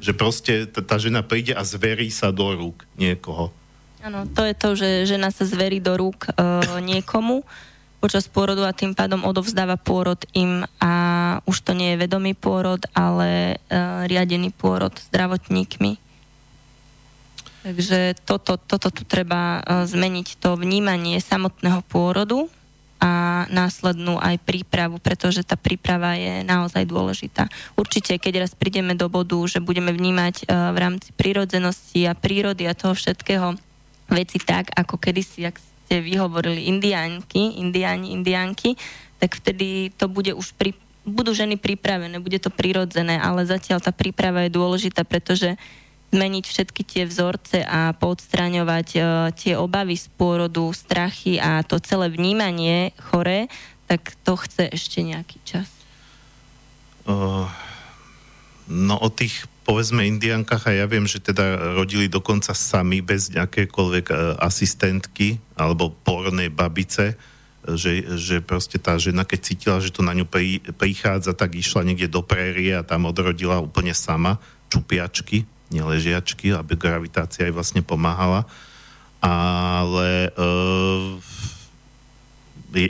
Že proste tá žena príde a zverí sa do rúk niekoho. Áno, to je to, že žena sa zverí do rúk e, niekomu počas pôrodu a tým pádom odovzdáva pôrod im a už to nie je vedomý pôrod, ale e, riadený pôrod zdravotníkmi. Takže toto, toto tu treba e, zmeniť, to vnímanie samotného pôrodu a následnú aj prípravu, pretože tá príprava je naozaj dôležitá. Určite, keď raz prídeme do bodu, že budeme vnímať v rámci prírodzenosti a prírody a toho všetkého veci tak, ako kedysi, ak ste vyhovorili indiánky, indiáni, indiánky, tak vtedy to bude už pri, budú ženy pripravené, bude to prirodzené, ale zatiaľ tá príprava je dôležitá, pretože zmeniť všetky tie vzorce a podstraňovať uh, tie obavy z pôrodu, strachy a to celé vnímanie chore, tak to chce ešte nejaký čas. Uh, no o tých povedzme indiankách a ja viem, že teda rodili dokonca sami bez nejakékoľvek e, asistentky alebo pornej babice, že, že proste tá žena, keď cítila, že to na ňu pri, prichádza, tak išla niekde do prérie a tam odrodila úplne sama čupiačky, neležiačky, aby gravitácia aj vlastne pomáhala. Ale e,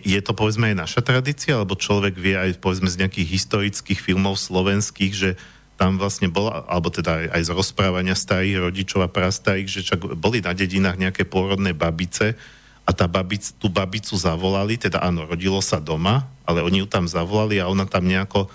je to povedzme aj naša tradícia, alebo človek vie aj povedzme z nejakých historických filmov slovenských, že tam vlastne bola, alebo teda aj, aj z rozprávania starých rodičov a prastarých, že čak boli na dedinách nejaké pôrodné babice a tá babic, tú babicu zavolali, teda áno, rodilo sa doma, ale oni ju tam zavolali a ona tam nejako,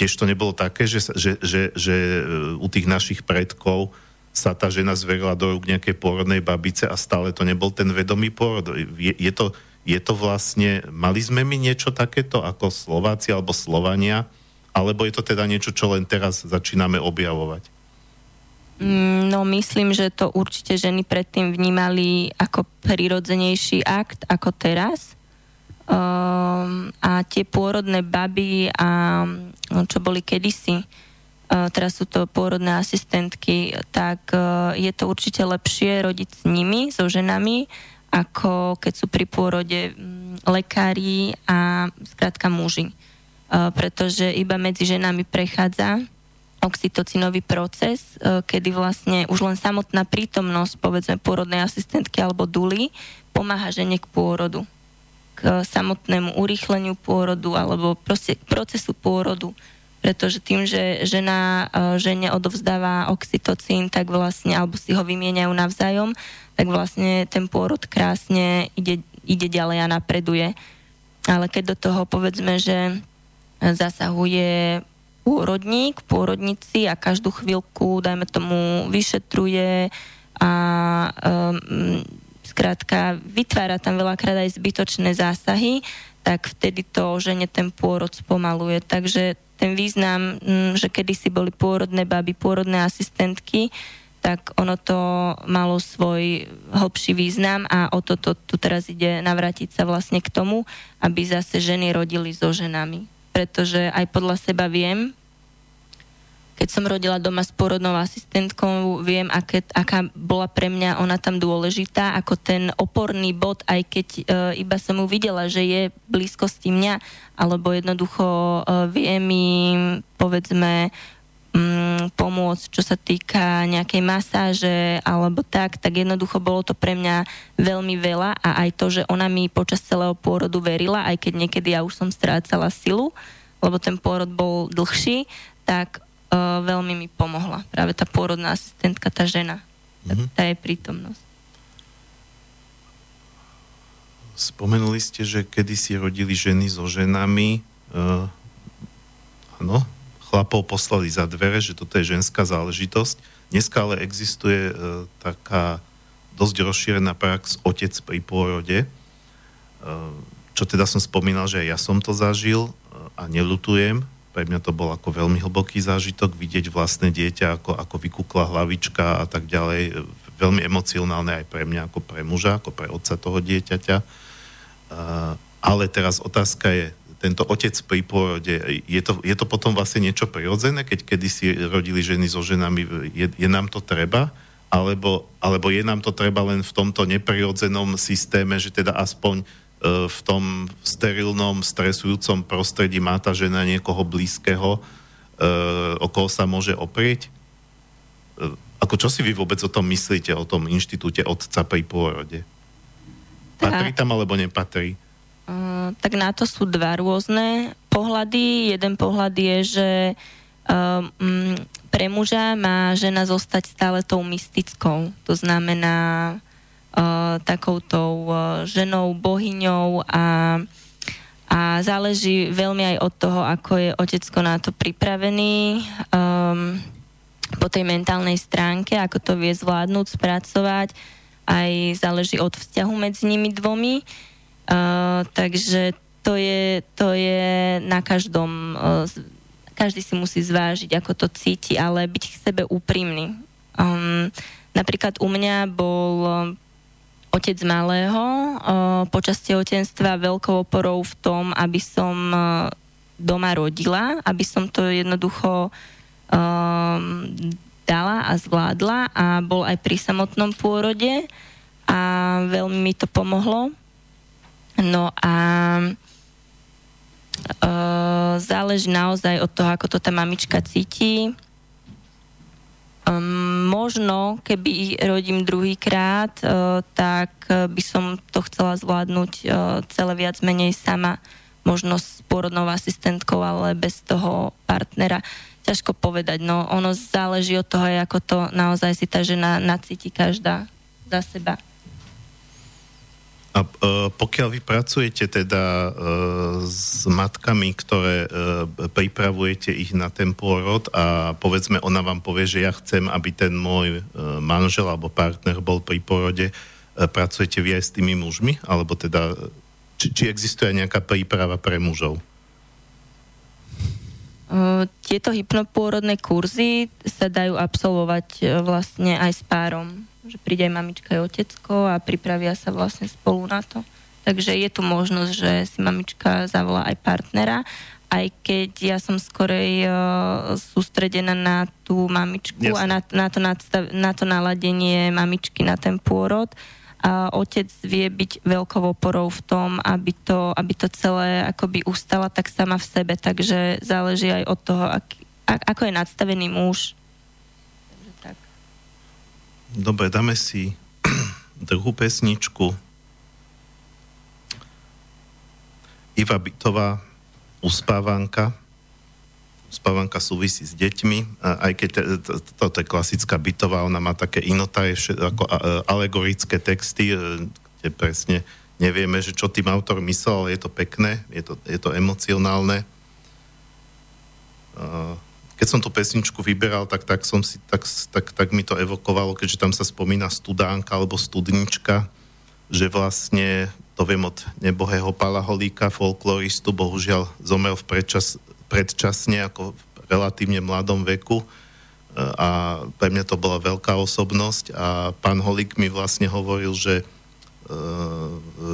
tiež to nebolo také, že, že, že, že e, u tých našich predkov sa tá žena zverila do rúk nejakej pôrodnej babice a stále to nebol ten vedomý pôrod. Je, je, to, je to vlastne, mali sme my niečo takéto ako Slováci alebo Slovania, alebo je to teda niečo, čo len teraz začíname objavovať? Mm, no myslím, že to určite ženy predtým vnímali ako prirodzenejší akt ako teraz. Um, a tie pôrodné baby a no, čo boli kedysi, uh, teraz sú to pôrodné asistentky, tak uh, je to určite lepšie rodiť s nimi, so ženami, ako keď sú pri pôrode um, lekári a skrátka muži. Pretože iba medzi ženami prechádza oxytocinový proces, kedy vlastne už len samotná prítomnosť, povedzme, pôrodnej asistentky alebo duly pomáha žene k pôrodu, k samotnému urýchleniu pôrodu alebo proste procesu pôrodu. Pretože tým, že žena žene odovzdáva oxytocín, tak vlastne, alebo si ho vymieňajú navzájom, tak vlastne ten pôrod krásne ide, ide ďalej a napreduje. Ale keď do toho povedzme, že zasahuje pôrodník, pôrodnici a každú chvíľku, dajme tomu, vyšetruje a um, skrátka vytvára tam veľakrát aj zbytočné zásahy, tak vtedy to žene ten pôrod spomaluje. Takže ten význam, um, že kedysi boli pôrodné baby, pôrodné asistentky, tak ono to malo svoj hlbší význam a o toto tu teraz ide navrátiť sa vlastne k tomu, aby zase ženy rodili so ženami pretože aj podľa seba viem, keď som rodila doma s porodnou asistentkou, viem, aké, aká bola pre mňa ona tam dôležitá, ako ten oporný bod, aj keď e, iba som ju videla, že je blízkosti mňa, alebo jednoducho e, vie mi, povedzme, mm, pomôcť, čo sa týka nejakej masáže alebo tak, tak jednoducho bolo to pre mňa veľmi veľa a aj to, že ona mi počas celého pôrodu verila, aj keď niekedy ja už som strácala silu, lebo ten pôrod bol dlhší, tak uh, veľmi mi pomohla. Práve tá pôrodná asistentka, tá žena, mm-hmm. tá, tá je prítomnosť. Spomenuli ste, že kedysi rodili ženy so ženami. Uh, áno, chlapov poslali za dvere, že toto je ženská záležitosť. Dneska ale existuje uh, taká dosť rozšírená prax otec pri pôrode, uh, čo teda som spomínal, že ja som to zažil a nelutujem, pre mňa to bol ako veľmi hlboký zážitok vidieť vlastné dieťa, ako, ako vykúkla hlavička a tak ďalej. veľmi emocionálne aj pre mňa, ako pre muža, ako pre otca toho dieťaťa. Ale teraz otázka je, tento otec pri pôrode, je to, je to potom vlastne niečo prirodzené, keď kedysi rodili ženy so ženami, je, je nám to treba? Alebo, alebo je nám to treba len v tomto neprirodzenom systéme, že teda aspoň v tom sterilnom, stresujúcom prostredí má tá žena niekoho blízkeho, uh, o koho sa môže oprieť? Uh, ako čo si vy vôbec o tom myslíte, o tom inštitúte otca pri pôrode? Patrí tam alebo nepatrí? Uh, tak na to sú dva rôzne pohľady. Jeden pohľad je, že um, pre muža má žena zostať stále tou mystickou. To znamená uh, takoutou uh, ženou, bohyňou a, a záleží veľmi aj od toho, ako je otecko na to pripravený. Um, po tej mentálnej stránke, ako to vie zvládnuť, spracovať, aj záleží od vzťahu medzi nimi dvomi. Uh, takže to je, to je na každom, uh, každý si musí zvážiť, ako to cíti, ale byť k sebe úprimný. Um, napríklad u mňa bol otec malého počas tehotenstva veľkou oporou v tom, aby som uh, doma rodila, aby som to jednoducho um, dala a zvládla a bol aj pri samotnom pôrode a veľmi mi to pomohlo. No a uh, záleží naozaj od toho, ako to tá mamička cíti. Um, možno, keby rodím druhýkrát, uh, tak by som to chcela zvládnuť uh, celé viac menej sama, možno s pôrodnou asistentkou, ale bez toho partnera. Ťažko povedať, no ono záleží od toho, ako to naozaj si tá žena nacíti každá za seba. A uh, pokiaľ vy pracujete teda uh, s matkami, ktoré uh, pripravujete ich na ten pôrod a povedzme ona vám povie, že ja chcem, aby ten môj manžel alebo partner bol pri pôrode, pracujete vy aj s tými mužmi? Alebo teda, či, či existuje nejaká príprava pre mužov? Tieto hypnopôrodné kurzy sa dajú absolvovať e, vlastne aj s párom. Že príde aj mamička aj otecko a pripravia sa vlastne spolu na to. Takže je tu možnosť, že si mamička zavolá aj partnera, aj keď ja som skorej uh, sústredená na tú mamičku Jasne. a na, na, to nadstav, na to naladenie mamičky na ten pôrod a otec vie byť veľkou oporou v tom, aby to, aby to celé akoby ustala tak sama v sebe, takže záleží aj od toho, ak, ako je nadstavený muž. Dobre, dáme si [clears throat] druhú pesničku. Iva Bytová, Uspávanka spávanka súvisí s deťmi, aj keď toto je klasická bytová, ona má také inotaj, ako alegorické texty, e, kde presne nevieme, že čo tým autor myslel, ale je to pekné, je to, je to emocionálne. Keď som tú pesničku vyberal, tak, tak, som si, tak, tak, tak mi to evokovalo, keďže tam sa spomína studánka alebo studnička, že vlastne, to viem od nebohého Pala Holíka, folkloristu, bohužiaľ zomrel v predčas, predčasne, ako v relatívne mladom veku. A pre mňa to bola veľká osobnosť a pán Holík mi vlastne hovoril, že e,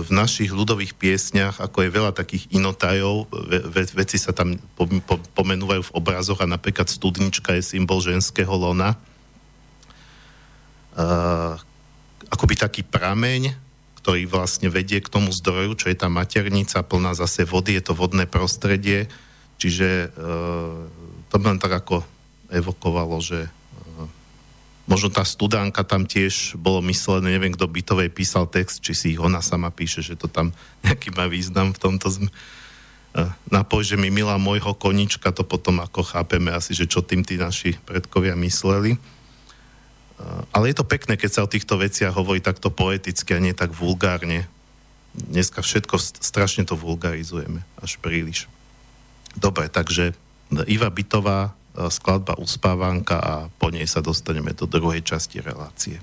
v našich ľudových piesniach, ako je veľa takých inotajov, ve, veci sa tam pomenúvajú v obrazoch a napríklad studnička je symbol ženského lona. Uh, akoby taký prameň, ktorý vlastne vedie k tomu zdroju, čo je tá maternica plná zase vody, je to vodné prostredie, Čiže uh, to len tak ako evokovalo, že možno tá studánka tam tiež bolo myslené, neviem, kto bytovej písal text, či si ich ona sama píše, že to tam [laughs] nejaký má význam v tomto zm- uh, napoj, že mi milá môjho konička, to potom ako chápeme asi, že čo tým tí naši predkovia mysleli. Ale je to pekné, keď sa o týchto veciach hovorí takto poeticky a nie tak vulgárne. Dneska všetko strašne to vulgarizujeme, až príliš. Dobre, takže Iva Bytová, e, skladba Uspávanka a po nej sa dostaneme do druhej časti relácie.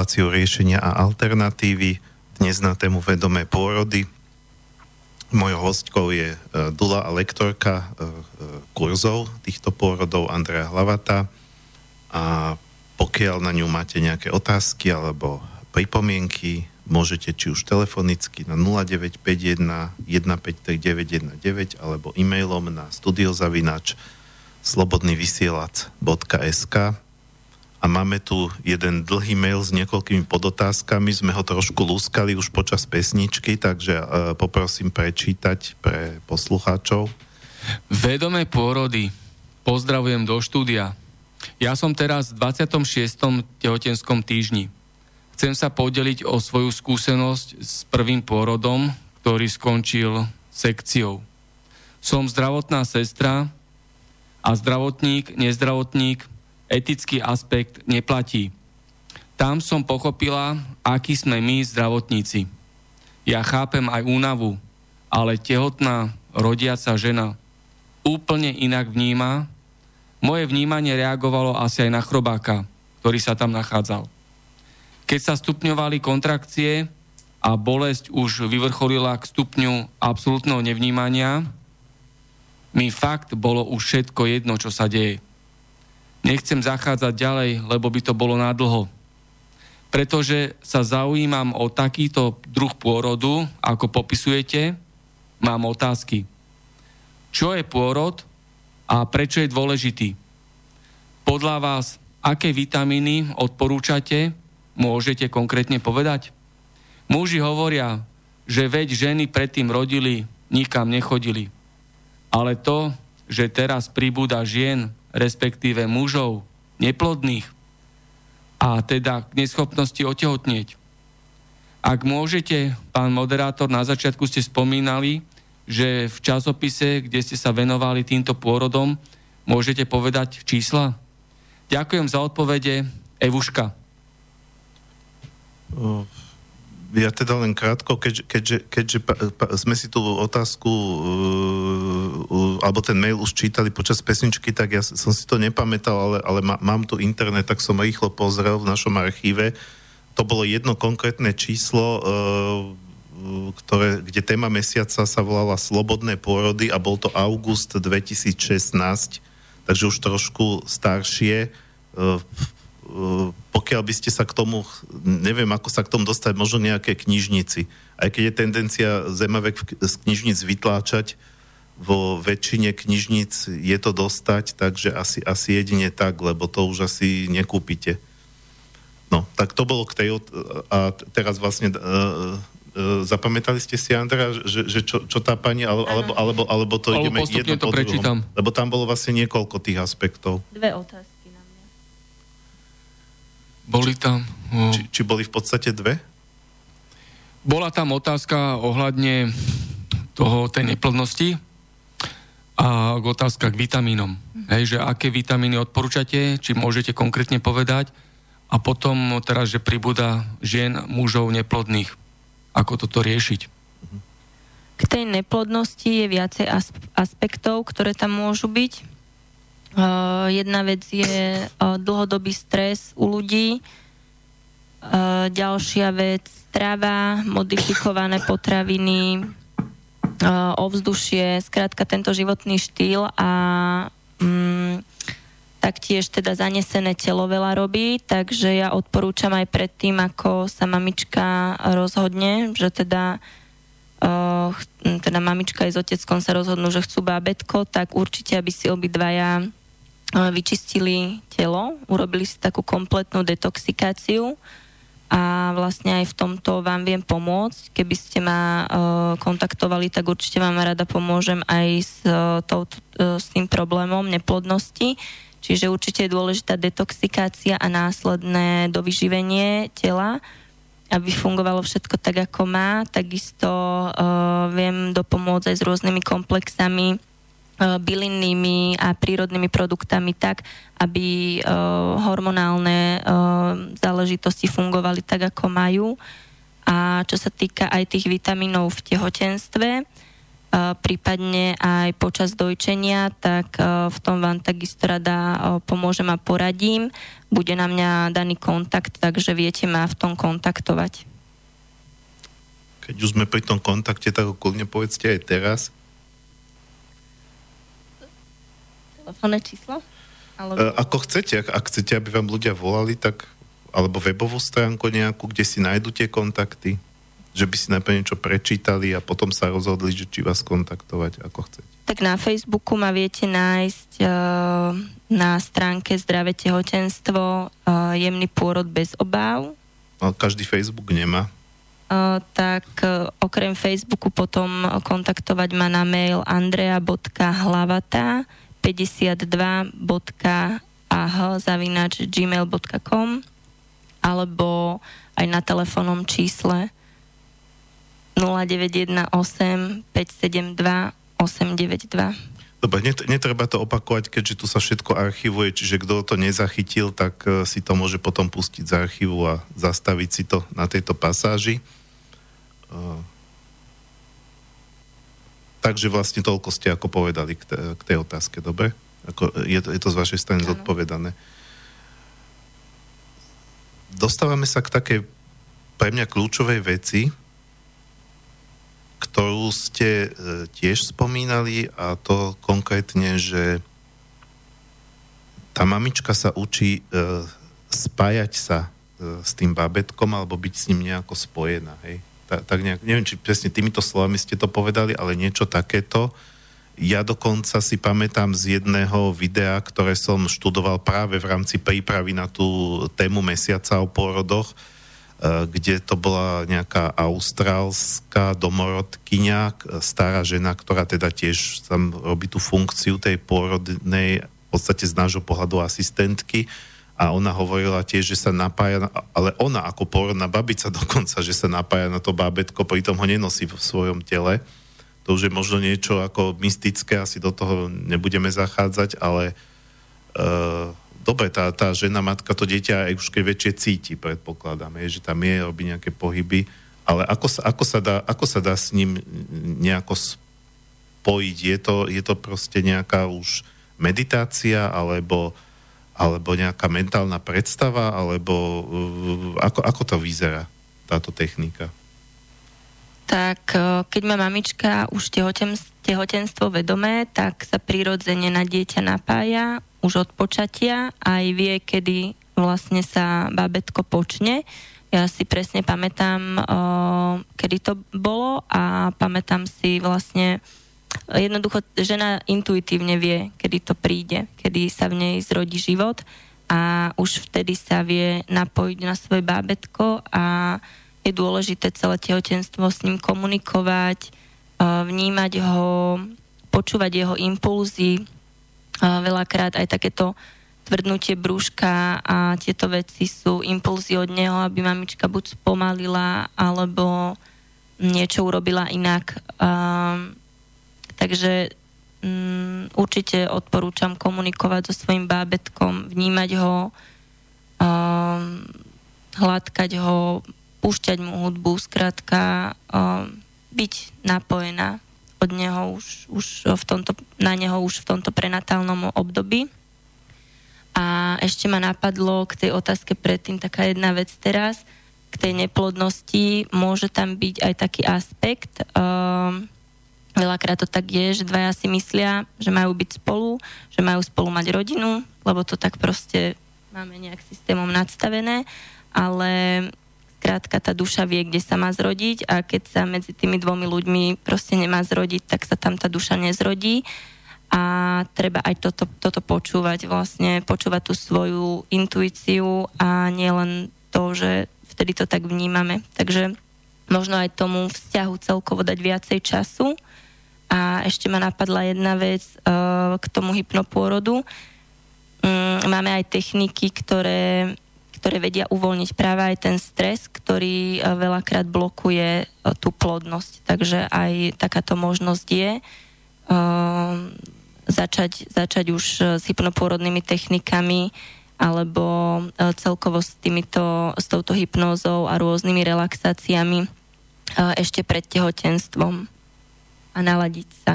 Reláciu riešenia a alternatívy. Dnes na tému vedomé pôrody. Mojou hostkou je Dula a lektorka kurzov týchto pôrodov Andrea Hlavata. A pokiaľ na ňu máte nejaké otázky alebo pripomienky, môžete či už telefonicky na 0951 153 alebo e-mailom na studiozavinač slobodnyvysielac.sk a máme tu jeden dlhý mail s niekoľkými podotázkami. Sme ho trošku lúskali už počas pesničky, takže uh, poprosím prečítať pre poslucháčov. Vedomé pôrody. Pozdravujem do štúdia. Ja som teraz v 26. tehotenskom týždni. Chcem sa podeliť o svoju skúsenosť s prvým pôrodom, ktorý skončil sekciou. Som zdravotná sestra a zdravotník, nezdravotník, etický aspekt neplatí. Tam som pochopila, akí sme my zdravotníci. Ja chápem aj únavu, ale tehotná, rodiaca žena úplne inak vníma. Moje vnímanie reagovalo asi aj na chrobáka, ktorý sa tam nachádzal. Keď sa stupňovali kontrakcie a bolesť už vyvrcholila k stupňu absolútneho nevnímania, mi fakt bolo už všetko jedno, čo sa deje. Nechcem zachádzať ďalej, lebo by to bolo nádlho. Pretože sa zaujímam o takýto druh pôrodu, ako popisujete, mám otázky. Čo je pôrod a prečo je dôležitý? Podľa vás, aké vitamíny odporúčate Môžete konkrétne povedať? Muži hovoria, že veď ženy predtým rodili, nikam nechodili. Ale to, že teraz pribúda žien, respektíve mužov, neplodných, a teda k neschopnosti otehotnieť. Ak môžete, pán moderátor, na začiatku ste spomínali, že v časopise, kde ste sa venovali týmto pôrodom, môžete povedať čísla? Ďakujem za odpovede. Evuška. Ja teda len krátko, keďže, keďže, keďže pa, pa, sme si tú otázku uh, uh, alebo ten mail už čítali počas pesničky, tak ja som si to nepamätal, ale, ale má, mám tu internet, tak som rýchlo pozrel v našom archíve. To bolo jedno konkrétne číslo, uh, ktoré, kde téma mesiaca sa volala Slobodné pôrody a bol to august 2016, takže už trošku staršie. Uh, pokiaľ by ste sa k tomu, neviem ako sa k tomu dostať, možno nejaké knižnici. Aj keď je tendencia Zemavek z knižnic vytláčať, vo väčšine knižnic je to dostať, takže asi, asi jedine tak, lebo to už asi nekúpite. No, tak to bolo k tej... A teraz vlastne... Uh, uh, zapamätali ste si, Andra, že, že čo, čo tá pani, alebo, alebo, alebo, alebo to alebo ideme jedno to po druhom? Lebo tam bolo vlastne niekoľko tých aspektov. Dve otázky. Boli tam... Či, či boli v podstate dve? Bola tam otázka ohľadne toho, tej neplodnosti a otázka k vitamínom. Hej, že aké vitamíny odporúčate, či môžete konkrétne povedať a potom teraz, že pribúda žien, mužov neplodných. Ako toto riešiť? K tej neplodnosti je viacej aspektov, ktoré tam môžu byť. Uh, jedna vec je uh, dlhodobý stres u ľudí, uh, ďalšia vec strava, modifikované potraviny, uh, ovzdušie, skrátka tento životný štýl a um, taktiež teda zanesené telo veľa robí, takže ja odporúčam aj predtým, ako sa mamička rozhodne, že teda uh, teda mamička aj s oteckom sa rozhodnú, že chcú bábetko, tak určite, aby si obidvaja vyčistili telo, urobili si takú kompletnú detoxikáciu a vlastne aj v tomto vám viem pomôcť. Keby ste ma uh, kontaktovali, tak určite vám rada pomôžem aj s, uh, tou, uh, s tým problémom neplodnosti. Čiže určite je dôležitá detoxikácia a následné dovyživenie tela, aby fungovalo všetko tak, ako má. Takisto uh, viem dopomôcť aj s rôznymi komplexami bylinnými a prírodnými produktami tak, aby uh, hormonálne uh, záležitosti fungovali tak, ako majú. A čo sa týka aj tých vitamínov v tehotenstve, prípadne aj počas dojčenia, tak v tom vám takisto rada pomôžem a poradím. Bude na mňa daný kontakt, takže viete ma v tom kontaktovať. Keď už sme pri tom kontakte, tak kľudne povedzte aj teraz. Telefónne číslo? Alebo... E, ako chcete, ak, ak chcete, aby vám ľudia volali, tak alebo webovú stránku nejakú, kde si nájdú tie kontakty že by si najprv niečo prečítali a potom sa rozhodli, že či vás kontaktovať, ako chcete. Tak na Facebooku ma viete nájsť uh, na stránke Zdravé tehotenstvo uh, jemný pôrod bez obáv. Ale každý Facebook nemá. Uh, tak uh, okrem Facebooku potom kontaktovať ma na mail andrea.hlavata 52.ah zavinač gmail.com alebo aj na telefónnom čísle 0918 572 892. Dobre, netreba to opakovať, keďže tu sa všetko archivuje, čiže kto to nezachytil, tak e, si to môže potom pustiť z archívu a zastaviť si to na tejto pasáži. E, takže vlastne toľko ste ako povedali k, k tej otázke, dobre? Ako je, to, je to z vašej strany zodpovedané. Dostávame sa k takej pre mňa kľúčovej veci, ktorú ste e, tiež spomínali a to konkrétne, že tá mamička sa učí e, spájať sa e, s tým bábetkom alebo byť s ním nejako spojená. Hej? Ta, tak nejak, neviem, či presne týmito slovami ste to povedali, ale niečo takéto. Ja dokonca si pamätám z jedného videa, ktoré som študoval práve v rámci prípravy na tú tému mesiaca o pôrodoch, Eh, kde to bola nejaká austrálska domorodkynia, stará žena, ktorá teda tiež tam robí tú funkciu tej pôrodnej, v podstate z nášho pohľadu asistentky a ona hovorila tiež, že sa napája, ale ona ako pôrodná babica [laughs] dokonca, že sa napája na to bábetko, pritom ho nenosí v svojom tele. To už je možno niečo ako mystické, asi do toho nebudeme zachádzať, ale uh, dobre, tá, tá žena, matka, to dieťa aj už keď väčšie cíti, predpokladáme, že tam je, robí nejaké pohyby, ale ako sa, ako sa, dá, ako sa dá s ním nejako spojiť? Je to, je to proste nejaká už meditácia, alebo, alebo nejaká mentálna predstava, alebo uh, ako, ako to vyzerá, táto technika? tak uh, keď má mamička už tehotenstvo vedomé, tak sa prirodzene na dieťa napája, už od počatia aj vie, kedy vlastne sa bábetko počne. Ja si presne pamätám, o, kedy to bolo a pamätám si vlastne jednoducho žena intuitívne vie, kedy to príde, kedy sa v nej zrodí život a už vtedy sa vie napojiť na svoje bábetko a je dôležité celé tehotenstvo s ním komunikovať, vnímať ho, počúvať jeho impulzy, veľakrát aj takéto tvrdnutie brúška a tieto veci sú impulzy od neho, aby mamička buď spomalila, alebo niečo urobila inak. Um, takže um, určite odporúčam komunikovať so svojim bábetkom, vnímať ho, um, hladkať ho, púšťať mu hudbu, skrátka um, byť napojená od neho už, už v tomto, na neho už v tomto prenatálnom období. A ešte ma napadlo k tej otázke predtým taká jedna vec teraz, k tej neplodnosti môže tam byť aj taký aspekt, um, veľakrát to tak je, že dvaja si myslia, že majú byť spolu, že majú spolu mať rodinu, lebo to tak proste máme nejak systémom nadstavené, ale Krátka, tá duša vie, kde sa má zrodiť a keď sa medzi tými dvomi ľuďmi proste nemá zrodiť, tak sa tam tá duša nezrodí a treba aj toto, toto počúvať, vlastne počúvať tú svoju intuíciu a nielen to, že vtedy to tak vnímame. Takže možno aj tomu vzťahu celkovo dať viacej času. A ešte ma napadla jedna vec uh, k tomu hypnopôrodu. Um, máme aj techniky, ktoré ktoré vedia uvoľniť práve aj ten stres, ktorý e, veľakrát blokuje e, tú plodnosť. Takže aj takáto možnosť je uh, začať, začať už s hypnopôrodnými technikami alebo uh, celkovo s, týmito, s touto hypnózou a rôznymi relaxáciami uh, ešte pred tehotenstvom. A naladiť sa.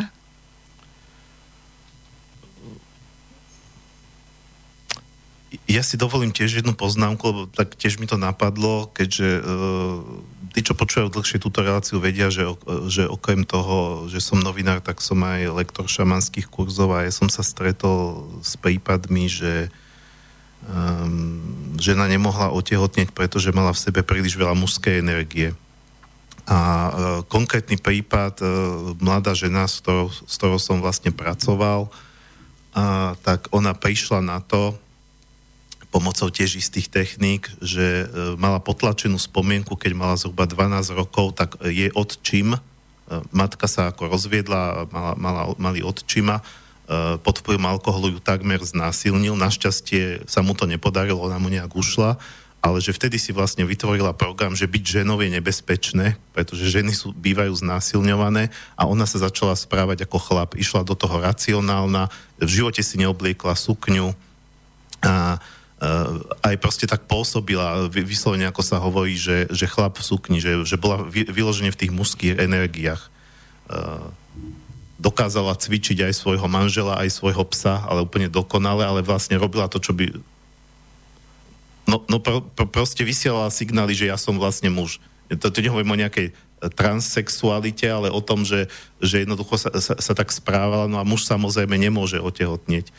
Ja si dovolím tiež jednu poznámku, lebo tak tiež mi to napadlo, keďže uh, tí, čo počúvajú dlhšie túto reláciu, vedia, že, že okrem toho, že som novinár, tak som aj lektor šamanských kurzov a ja som sa stretol s prípadmi, že um, žena nemohla otehotneť, pretože mala v sebe príliš veľa mužskej energie. A uh, konkrétny prípad, uh, mladá žena, s ktorou, s ktorou som vlastne pracoval, uh, tak ona prišla na to, pomocou tiež istých techník, že e, mala potlačenú spomienku, keď mala zhruba 12 rokov, tak je odčím, e, matka sa ako rozviedla, mala, mala, mali odčima, e, pod vplyvom alkoholu ju takmer znásilnil, našťastie sa mu to nepodarilo, ona mu nejak ušla, ale že vtedy si vlastne vytvorila program, že byť ženou je nebezpečné, pretože ženy sú, bývajú znásilňované a ona sa začala správať ako chlap, išla do toho racionálna, v živote si neobliekla sukňu a aj proste tak pôsobila, vyslovene ako sa hovorí, že, že chlap v sukni, že, že bola vyložene v tých mužských energiách. Dokázala cvičiť aj svojho manžela, aj svojho psa, ale úplne dokonale, ale vlastne robila to, čo by... No, no pro, pro, proste vysielala signály, že ja som vlastne muž. To, to nehovorím o nejakej transsexualite, ale o tom, že, že jednoducho sa, sa, sa tak správala, no a muž samozrejme nemôže otehotnieť.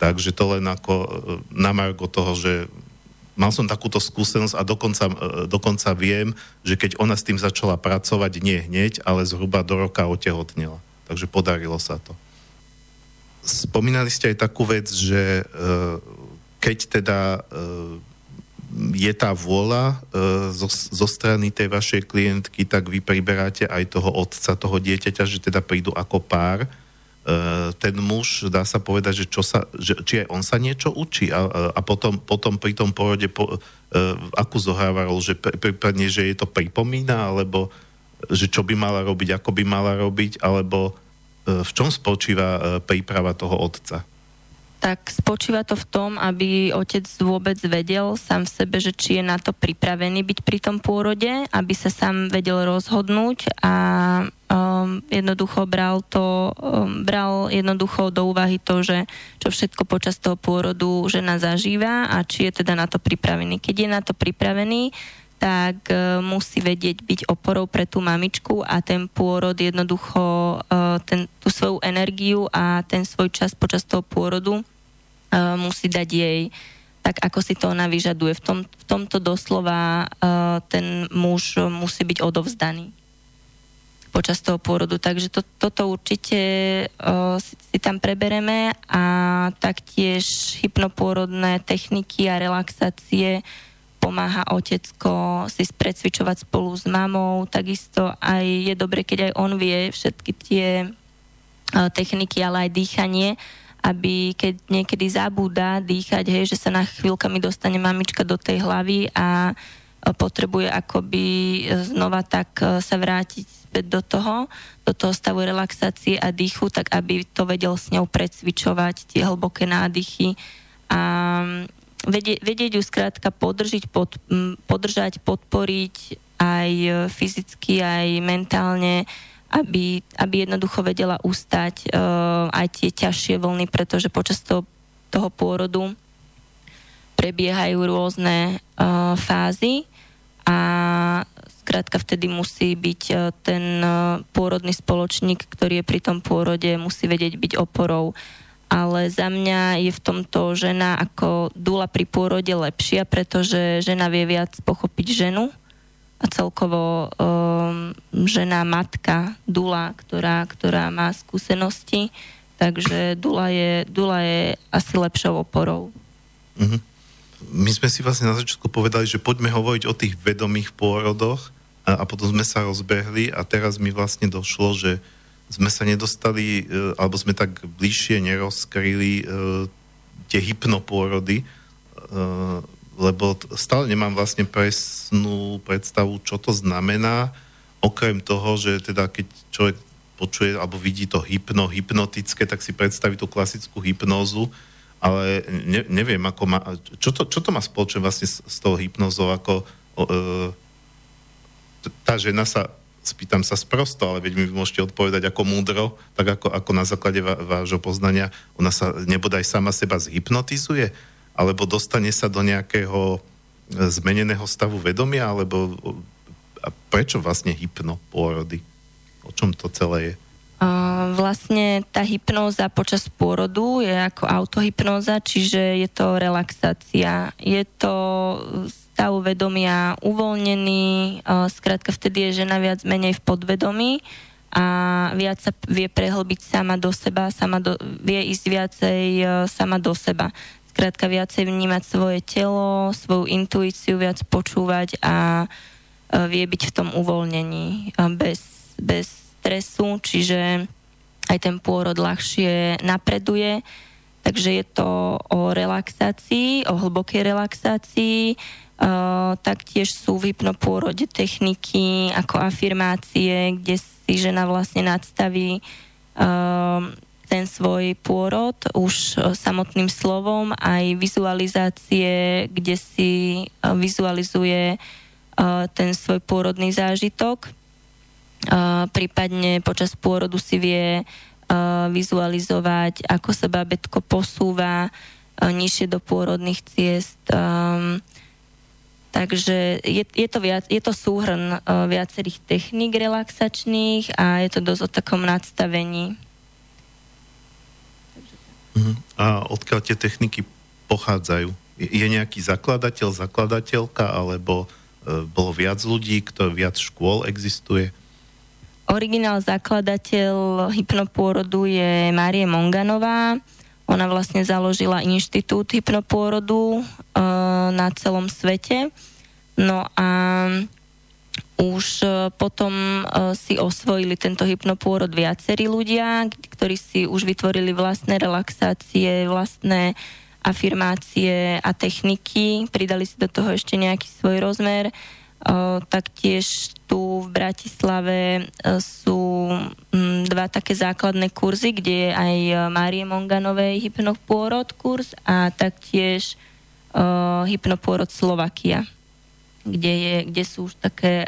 Takže to len ako e, na margo toho, že mal som takúto skúsenosť a dokonca, e, dokonca viem, že keď ona s tým začala pracovať, nie hneď, ale zhruba do roka otehotnila. Takže podarilo sa to. Spomínali ste aj takú vec, že e, keď teda je tá vôľa zo, zo strany tej vašej klientky, tak vy priberáte aj toho otca, toho dieťaťa, že teda prídu ako pár E, ten muž, dá sa povedať, že, čo sa, že či aj on sa niečo učí a, a potom, potom pri tom porode po, uh, akú zohráva že prípadne, že je to pripomína, alebo že čo by mala robiť, ako by mala robiť, alebo v čom spočíva príprava toho otca? Tak spočíva to v tom, aby otec vôbec vedel sám v sebe, že či je na to pripravený byť pri tom pôrode, aby sa sám vedel rozhodnúť a um, jednoducho bral to, um, bral jednoducho do úvahy to, že čo všetko počas toho pôrodu žena zažíva a či je teda na to pripravený. Keď je na to pripravený, tak uh, musí vedieť byť oporou pre tú mamičku a ten pôrod jednoducho uh, ten, tú svoju energiu a ten svoj čas počas toho pôrodu uh, musí dať jej tak, ako si to ona vyžaduje. V, tom, v tomto doslova uh, ten muž musí byť odovzdaný počas toho pôrodu. Takže to, toto určite uh, si, si tam prebereme a taktiež hypnopôrodné techniky a relaxácie pomáha otecko si sprecvičovať spolu s mamou. Takisto aj je dobre, keď aj on vie všetky tie uh, techniky, ale aj dýchanie, aby keď niekedy zabúda dýchať, hej, že sa na chvíľkami dostane mamička do tej hlavy a potrebuje akoby znova tak e, sa vrátiť späť do toho, do toho stavu relaxácie a dýchu, tak aby to vedel s ňou precvičovať, tie hlboké nádychy a vedieť, ju skrátka podržiť, pod, podržať, podporiť aj fyzicky, aj mentálne, aby, aby jednoducho vedela ustať uh, aj tie ťažšie vlny, pretože počas toho, toho pôrodu prebiehajú rôzne uh, fázy a skrátka vtedy musí byť ten pôrodný spoločník, ktorý je pri tom pôrode, musí vedieť byť oporou. Ale za mňa je v tomto žena ako dula pri pôrode lepšia, pretože žena vie viac pochopiť ženu a celkovo um, žena, matka, Dula, ktorá, ktorá má skúsenosti, takže Dula je, Dula je asi lepšou oporou. Mm-hmm. My sme si vlastne na začiatku povedali, že poďme hovoriť o tých vedomých pôrodoch a, a potom sme sa rozbehli a teraz mi vlastne došlo, že sme sa nedostali, e, alebo sme tak bližšie nerozkryli e, tie hypnopôrody, e, lebo stále nemám vlastne presnú predstavu, čo to znamená, okrem toho, že teda keď človek počuje alebo vidí to hypno, hypnotické, tak si predstaví tú klasickú hypnózu, ale ne, neviem, ako má, čo, to, čo to má spoločné vlastne s, s tou hypnózou, ako e, tá žena sa spýtam sa sprosto, ale veď mi môžete odpovedať ako múdro, tak ako, ako na základe vášho poznania, ona sa nebodaj sama seba zhypnotizuje, alebo dostane sa do nejakého e, zmeneného stavu vedomia, alebo a prečo vlastne hypno pôrody? O čom to celé je? Vlastne tá hypnóza počas pôrodu je ako autohypnóza, čiže je to relaxácia. Je to stav vedomia uvoľnený, skrátka vtedy je žena viac menej v podvedomí a viac sa vie prehlbiť sama do seba, sama do, vie ísť viacej sama do seba. Skrátka viacej vnímať svoje telo, svoju intuíciu, viac počúvať a vie byť v tom uvoľnení bez, bez stresu, čiže aj ten pôrod ľahšie napreduje. Takže je to o relaxácii, o hlbokej relaxácii. Taktiež sú v hypnopôrode techniky ako afirmácie, kde si žena vlastne nadstaví ten svoj pôrod už samotným slovom, aj vizualizácie, kde si vizualizuje ten svoj pôrodný zážitok prípadne počas pôrodu si vie vizualizovať, ako sa babetko posúva nižšie do pôrodných ciest. Takže je, je, to, viac, je to súhrn viacerých techník relaxačných a je to dosť o takom nadstavení. Uh-huh. A odkiaľ tie techniky pochádzajú? Je nejaký zakladateľ, zakladateľka, alebo e, bolo viac ľudí, kto viac škôl existuje? Originál zakladateľ hypnopôrodu je Márie Monganová. Ona vlastne založila inštitút hypnopôrodu e, na celom svete. No a už e, potom e, si osvojili tento hypnopôrod viacerí ľudia, ktorí si už vytvorili vlastné relaxácie, vlastné afirmácie a techniky, pridali si do toho ešte nejaký svoj rozmer taktiež tu v Bratislave e, sú dva také základné kurzy, kde je aj Márie Monganovej hypnopôrod kurz a taktiež uh, hypnopôrod Slovakia, kde, je, kde sú už také,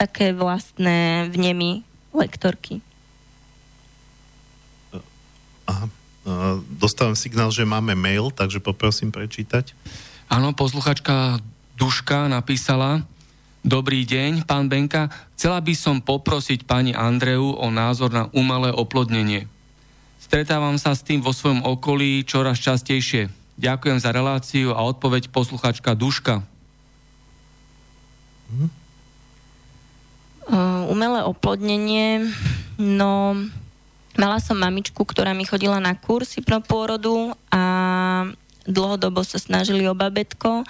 také vlastné vnemy lektorky. Aha. Dostávam signál, že máme mail, takže poprosím prečítať. Áno, posluchačka Duška napísala, Dobrý deň, pán Benka. Chcela by som poprosiť pani Andreu o názor na umelé oplodnenie. Stretávam sa s tým vo svojom okolí čoraz častejšie. Ďakujem za reláciu a odpoveď posluchačka Duška. Uh, umelé oplodnenie, no mala som mamičku, ktorá mi chodila na kurz hypnopôrodu a dlhodobo sa snažili o babetko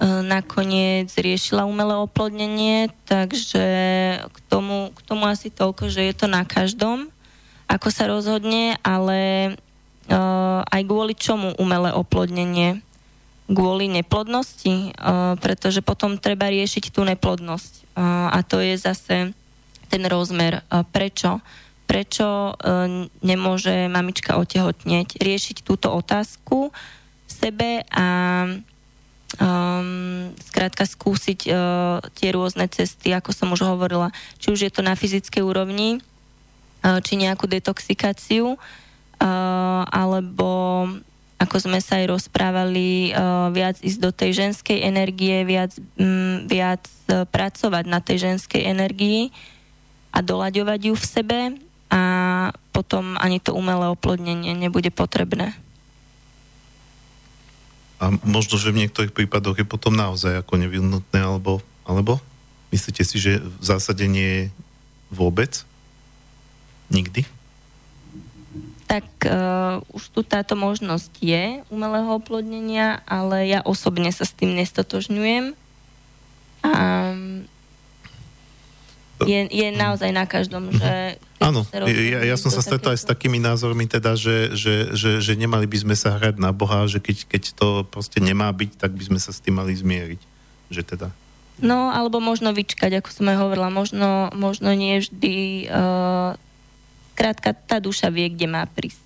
nakoniec riešila umelé oplodnenie, takže k tomu, k tomu asi toľko, že je to na každom, ako sa rozhodne, ale uh, aj kvôli čomu umelé oplodnenie? Kvôli neplodnosti, uh, pretože potom treba riešiť tú neplodnosť. Uh, a to je zase ten rozmer. Uh, prečo? Prečo uh, nemôže mamička otehotnieť? Riešiť túto otázku sebe a um, skrátka skúsiť uh, tie rôzne cesty, ako som už hovorila, či už je to na fyzickej úrovni, uh, či nejakú detoxikáciu, uh, alebo ako sme sa aj rozprávali, uh, viac ísť do tej ženskej energie, viac, um, viac uh, pracovať na tej ženskej energii a doľaďovať ju v sebe a potom ani to umelé oplodnenie nebude potrebné. A možno, že v niektorých prípadoch je potom naozaj ako nevyhnutné, alebo, alebo myslíte si, že v zásade nie je vôbec? Nikdy? Tak uh, už tu táto možnosť je umelého oplodnenia, ale ja osobne sa s tým nestotožňujem. A je, je naozaj na každom, že... Áno, ja, ja som sa stretol aj s takými názormi, teda, že, že, že, že nemali by sme sa hrať na Boha, že keď, keď to proste nemá byť, tak by sme sa s tým mali zmieriť. Že teda... No, alebo možno vyčkať, ako som aj hovorila, možno, možno nie vždy... Uh, krátka, tá duša vie, kde má prísť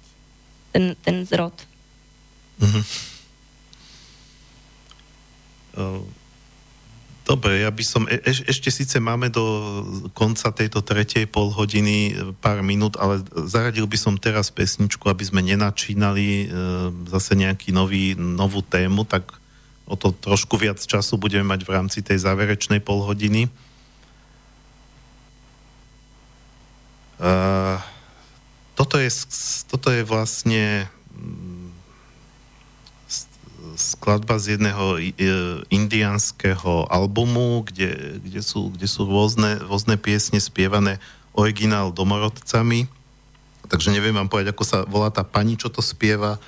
ten, ten zrod. Uh-huh. Uh, Dobre, ja by som, e- ešte síce máme do konca tejto tretej pol hodiny e, pár minút, ale zaradil by som teraz pesničku, aby sme nenačínali e, zase nejaký nový, novú tému, tak o to trošku viac času budeme mať v rámci tej záverečnej pol hodiny. E, toto, je, toto je vlastne skladba z jedného indianského albumu, kde, kde, sú, kde sú rôzne, rôzne piesne spievané originál domorodcami. Takže neviem vám povedať, ako sa volá tá pani, čo to spieva,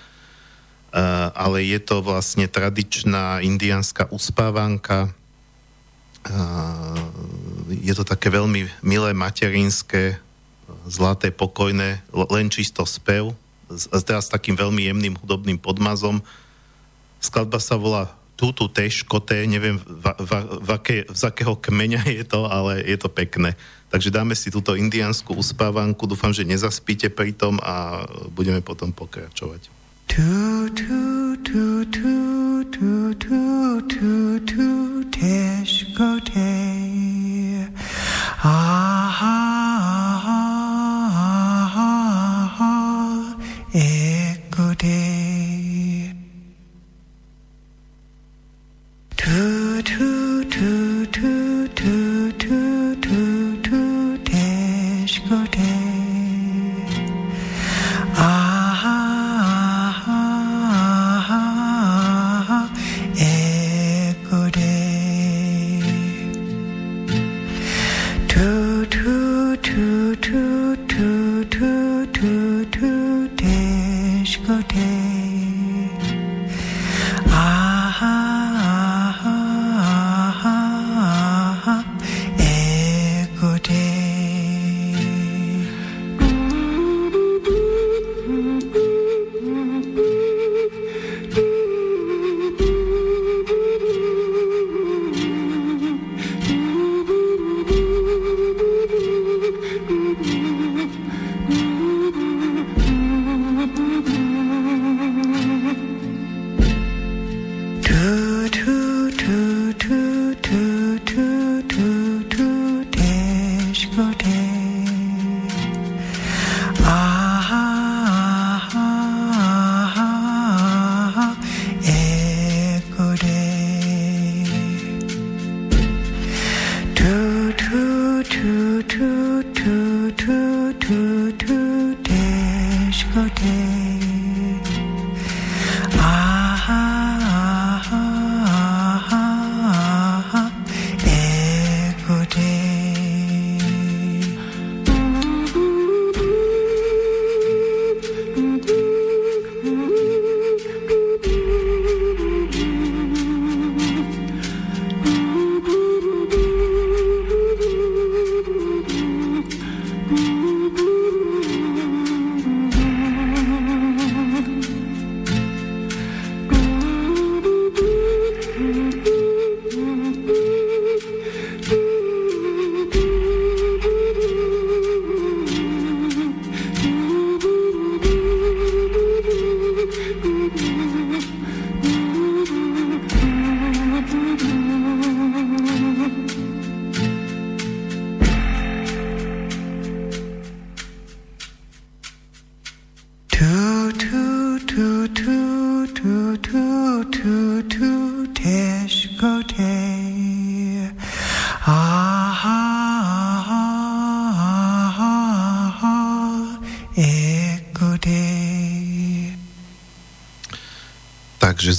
ale je to vlastne tradičná indianská uspávanka. Je to také veľmi milé materinské, zlaté, pokojné, len čisto spev, teraz s takým veľmi jemným hudobným podmazom Skladba sa volá Tutu Teškote, neviem v, v, v, aké, z akého kmeňa je to, ale je to pekné. Takže dáme si túto indiánsku uspávanku, dúfam, že nezaspíte pri tom a budeme potom pokračovať. Tu, tu, tu, tu, tu, tu, tu, tu. Aha, aha, aha,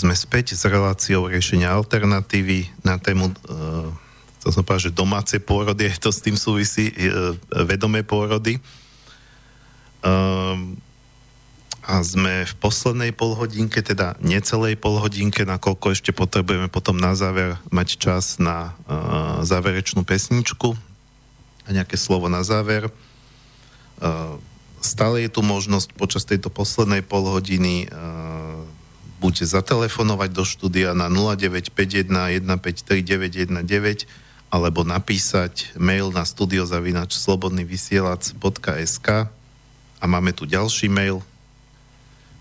sme späť s reláciou riešenia alternatívy na tému, uh, chcel som povedať, že domáce pôrody, to s tým súvisí, uh, vedomé pôrody. Uh, a sme v poslednej polhodinke, teda necelej polhodinke, nakoľko ešte potrebujeme potom na záver mať čas na uh, záverečnú pesničku a nejaké slovo na záver. Uh, stále je tu možnosť počas tejto poslednej polhodiny uh, buď zatelefonovať do štúdia na 0951 153 alebo napísať mail na studiozavinač slobodnyvysielac.sk a máme tu ďalší mail.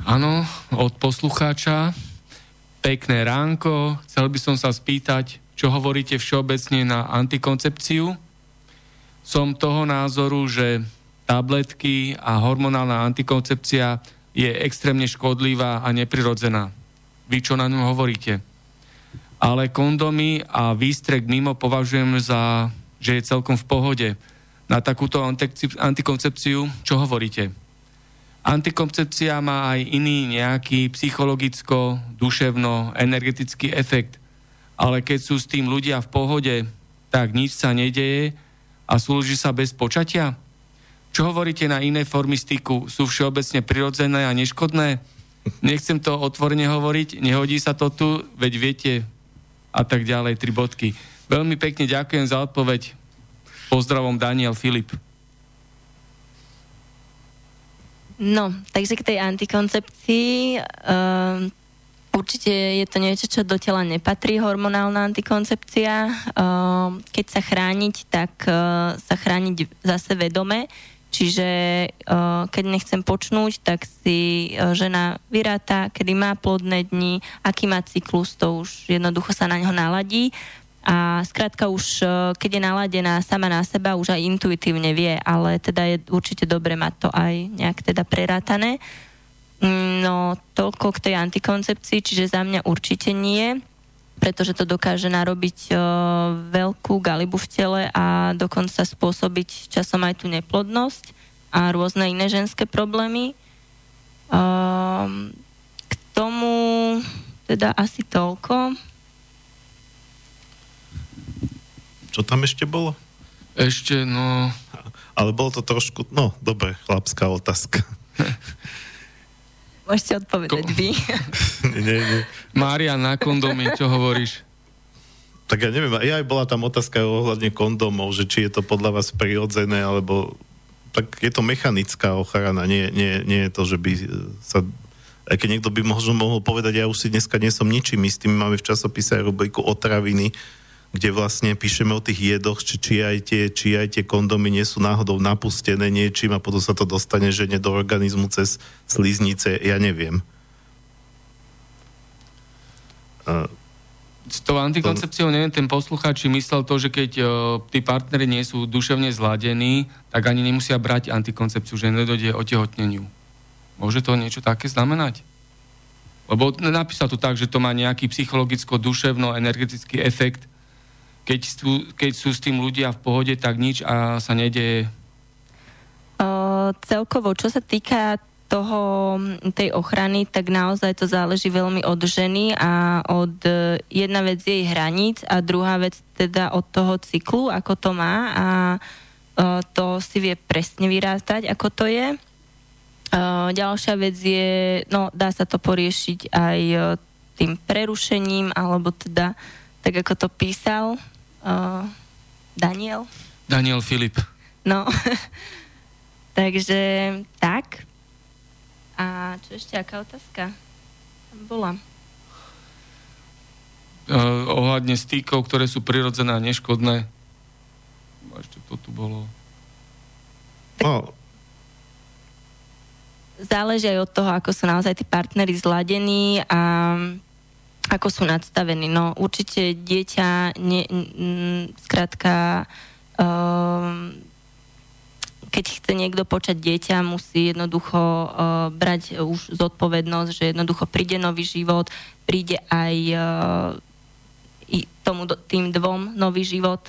Áno, od poslucháča. Pekné ránko. Chcel by som sa spýtať, čo hovoríte všeobecne na antikoncepciu. Som toho názoru, že tabletky a hormonálna antikoncepcia je extrémne škodlivá a neprirodzená. Vy čo na ňu hovoríte? Ale kondomy a výstrek mimo považujem za, že je celkom v pohode. Na takúto antikoncepciu čo hovoríte? Antikoncepcia má aj iný nejaký psychologicko, duševno, energetický efekt. Ale keď sú s tým ľudia v pohode, tak nič sa nedeje a slúži sa bez počatia? Čo hovoríte na iné formy styku? Sú všeobecne prirodzené a neškodné? Nechcem to otvorene hovoriť, nehodí sa to tu, veď viete a tak ďalej, tri bodky. Veľmi pekne ďakujem za odpoveď. Pozdravom Daniel Filip. No, takže k tej antikoncepcii uh, určite je to niečo, čo do tela nepatrí, hormonálna antikoncepcia. Uh, keď sa chrániť, tak uh, sa chrániť zase vedome. Čiže uh, keď nechcem počnúť, tak si uh, žena vyráta, kedy má plodné dni, aký má cyklus, to už jednoducho sa na ňo naladí a skrátka už, e, keď je naladená sama na seba, už aj intuitívne vie, ale teda je určite dobre mať to aj nejak teda prerátané. Mm, no, toľko k tej antikoncepcii, čiže za mňa určite nie, pretože to dokáže narobiť uh, veľkú galibu v tele a dokonca spôsobiť časom aj tú neplodnosť a rôzne iné ženské problémy. Uh, k tomu teda asi toľko. Čo tam ešte bolo? Ešte, no... Ale bolo to trošku, no, dobre, chlapská otázka. [laughs] Môžete odpovedať Ko- vy. [laughs] nie, nie. Mária, na kondomy, čo hovoríš? Tak ja neviem, ja aj bola tam otázka ohľadne kondomov, že či je to podľa vás prirodzené, alebo tak je to mechanická ochrana, nie, nie, nie je to, že by sa aj keď niekto by možno mohol povedať, ja už si dneska nie som ničím istým, máme v časopise aj rubriku otraviny, kde vlastne píšeme o tých jedoch, či, či, aj tie, či aj tie kondomy nie sú náhodou napustené niečím a potom sa to dostane žene do organizmu cez sliznice, ja neviem. Uh, s tou antikoncepciou, neviem, ten poslucháč myslel to, že keď uh, tí partnery nie sú duševne zladení, tak ani nemusia brať antikoncepciu, že nedojde otehotneniu. Môže to niečo také znamenať? Lebo napísal to tak, že to má nejaký psychologicko-duševno-energetický efekt, keď sú, keď sú s tým ľudia v pohode, tak nič a sa nedeje? Uh, celkovo, čo sa týka toho, tej ochrany, tak naozaj to záleží veľmi od ženy a od jedna vec jej hraníc a druhá vec teda od toho cyklu, ako to má a uh, to si vie presne vyrátať, ako to je. Uh, ďalšia vec je, no dá sa to poriešiť aj uh, tým prerušením, alebo teda tak ako to písal, Uh, Daniel? Daniel Filip. No, [laughs] takže tak. A čo ešte, aká otázka? Bola. Uh, ohľadne stýkov, ktoré sú prirodzené a neškodné. Ešte to tu bolo. No. Záleží aj od toho, ako sú naozaj tí partnery zladení a ako sú nadstavení. No určite dieťa, ne, m, skrátka, um, keď chce niekto počať dieťa, musí jednoducho uh, brať už zodpovednosť, že jednoducho príde nový život, príde aj uh, i tomu, tým dvom nový život.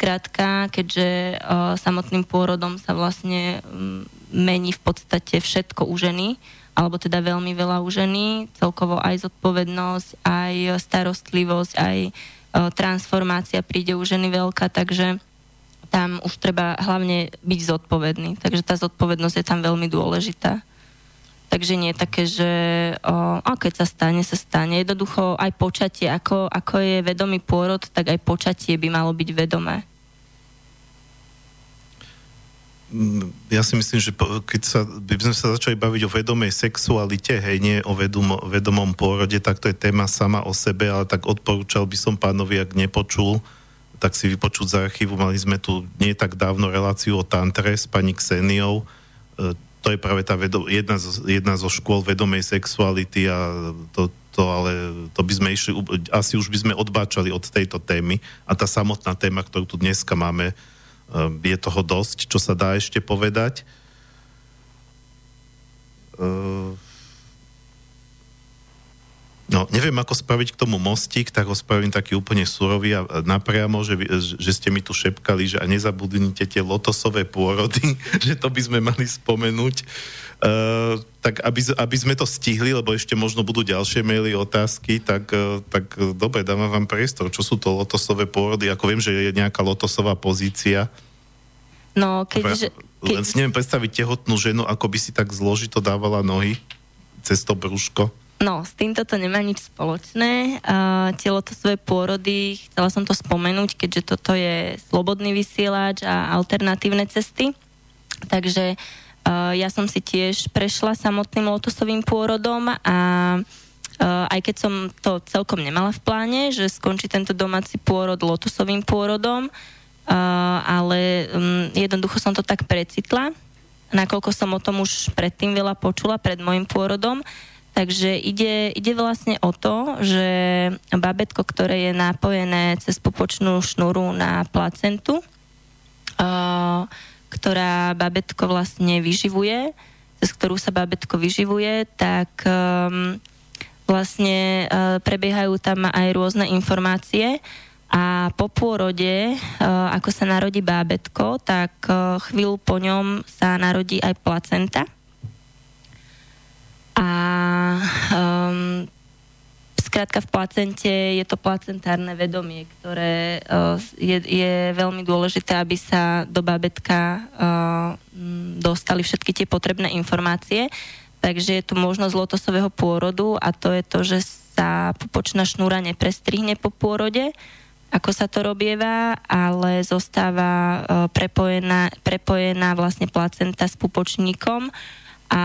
Krátka, keďže uh, samotným pôrodom sa vlastne um, mení v podstate všetko u ženy, alebo teda veľmi veľa u ženy, celkovo aj zodpovednosť, aj starostlivosť, aj e, transformácia príde u ženy veľká, takže tam už treba hlavne byť zodpovedný. Takže tá zodpovednosť je tam veľmi dôležitá. Takže nie je také, že o, a keď sa stane, sa stane. Jednoducho aj počatie, ako, ako je vedomý pôrod, tak aj počatie by malo byť vedomé. Mm, ja si myslím, že keď sa, by sme sa začali baviť o vedomej sexualite, hej, nie o vedomo, vedomom pôrode, tak to je téma sama o sebe, ale tak odporúčal by som pánovi, ak nepočul, tak si vypočuť z archívu. Mali sme tu nie tak dávno reláciu o tantre s pani Kseniou. E, to je práve tá vedo, jedna, zo, jedna zo škôl vedomej sexuality a to to ale to by sme išli, asi už by sme odbáčali od tejto témy a tá samotná téma, ktorú tu dneska máme, je toho dosť, čo sa dá ešte povedať. No, neviem, ako spraviť k tomu mostík, tak ho spravím taký úplne surový a napriamo, že, že ste mi tu šepkali, že a nezabudnite tie lotosové pôrody, [laughs] že to by sme mali spomenúť. Uh, tak aby, aby sme to stihli, lebo ešte možno budú ďalšie maily, otázky, tak, uh, tak dobre, dávam vám priestor. Čo sú to lotosové pôrody? Ako viem, že je nejaká lotosová pozícia. No, keďže... Keď... Len si neviem predstaviť tehotnú ženu, ako by si tak zložito dávala nohy cez to brúško. No, s týmto to nemá nič spoločné. Uh, telo to svoje pôrody, chcela som to spomenúť, keďže toto je slobodný vysielač a alternatívne cesty. Takže uh, ja som si tiež prešla samotným lotosovým pôrodom a Uh, aj keď som to celkom nemala v pláne, že skončí tento domáci pôrod lotosovým pôrodom, uh, ale um, jednoducho som to tak precitla, nakoľko som o tom už predtým veľa počula pred môjim pôrodom, Takže ide, ide vlastne o to, že babetko, ktoré je napojené cez pupočnú šnúru na placentu, uh, ktorá babetko vlastne vyživuje, cez ktorú sa babetko vyživuje, tak um, vlastne uh, prebiehajú tam aj rôzne informácie. A po pôrode, uh, ako sa narodí bábetko, tak uh, chvíľu po ňom sa narodí aj placenta. A um, skrátka v placente je to placentárne vedomie, ktoré uh, je, je veľmi dôležité, aby sa do babetka uh, dostali všetky tie potrebné informácie. Takže je tu možnosť lotosového pôrodu a to je to, že sa pupočná šnúra neprestrihne po pôrode, ako sa to robieva, ale zostáva uh, prepojená, prepojená vlastne placenta s pupočníkom a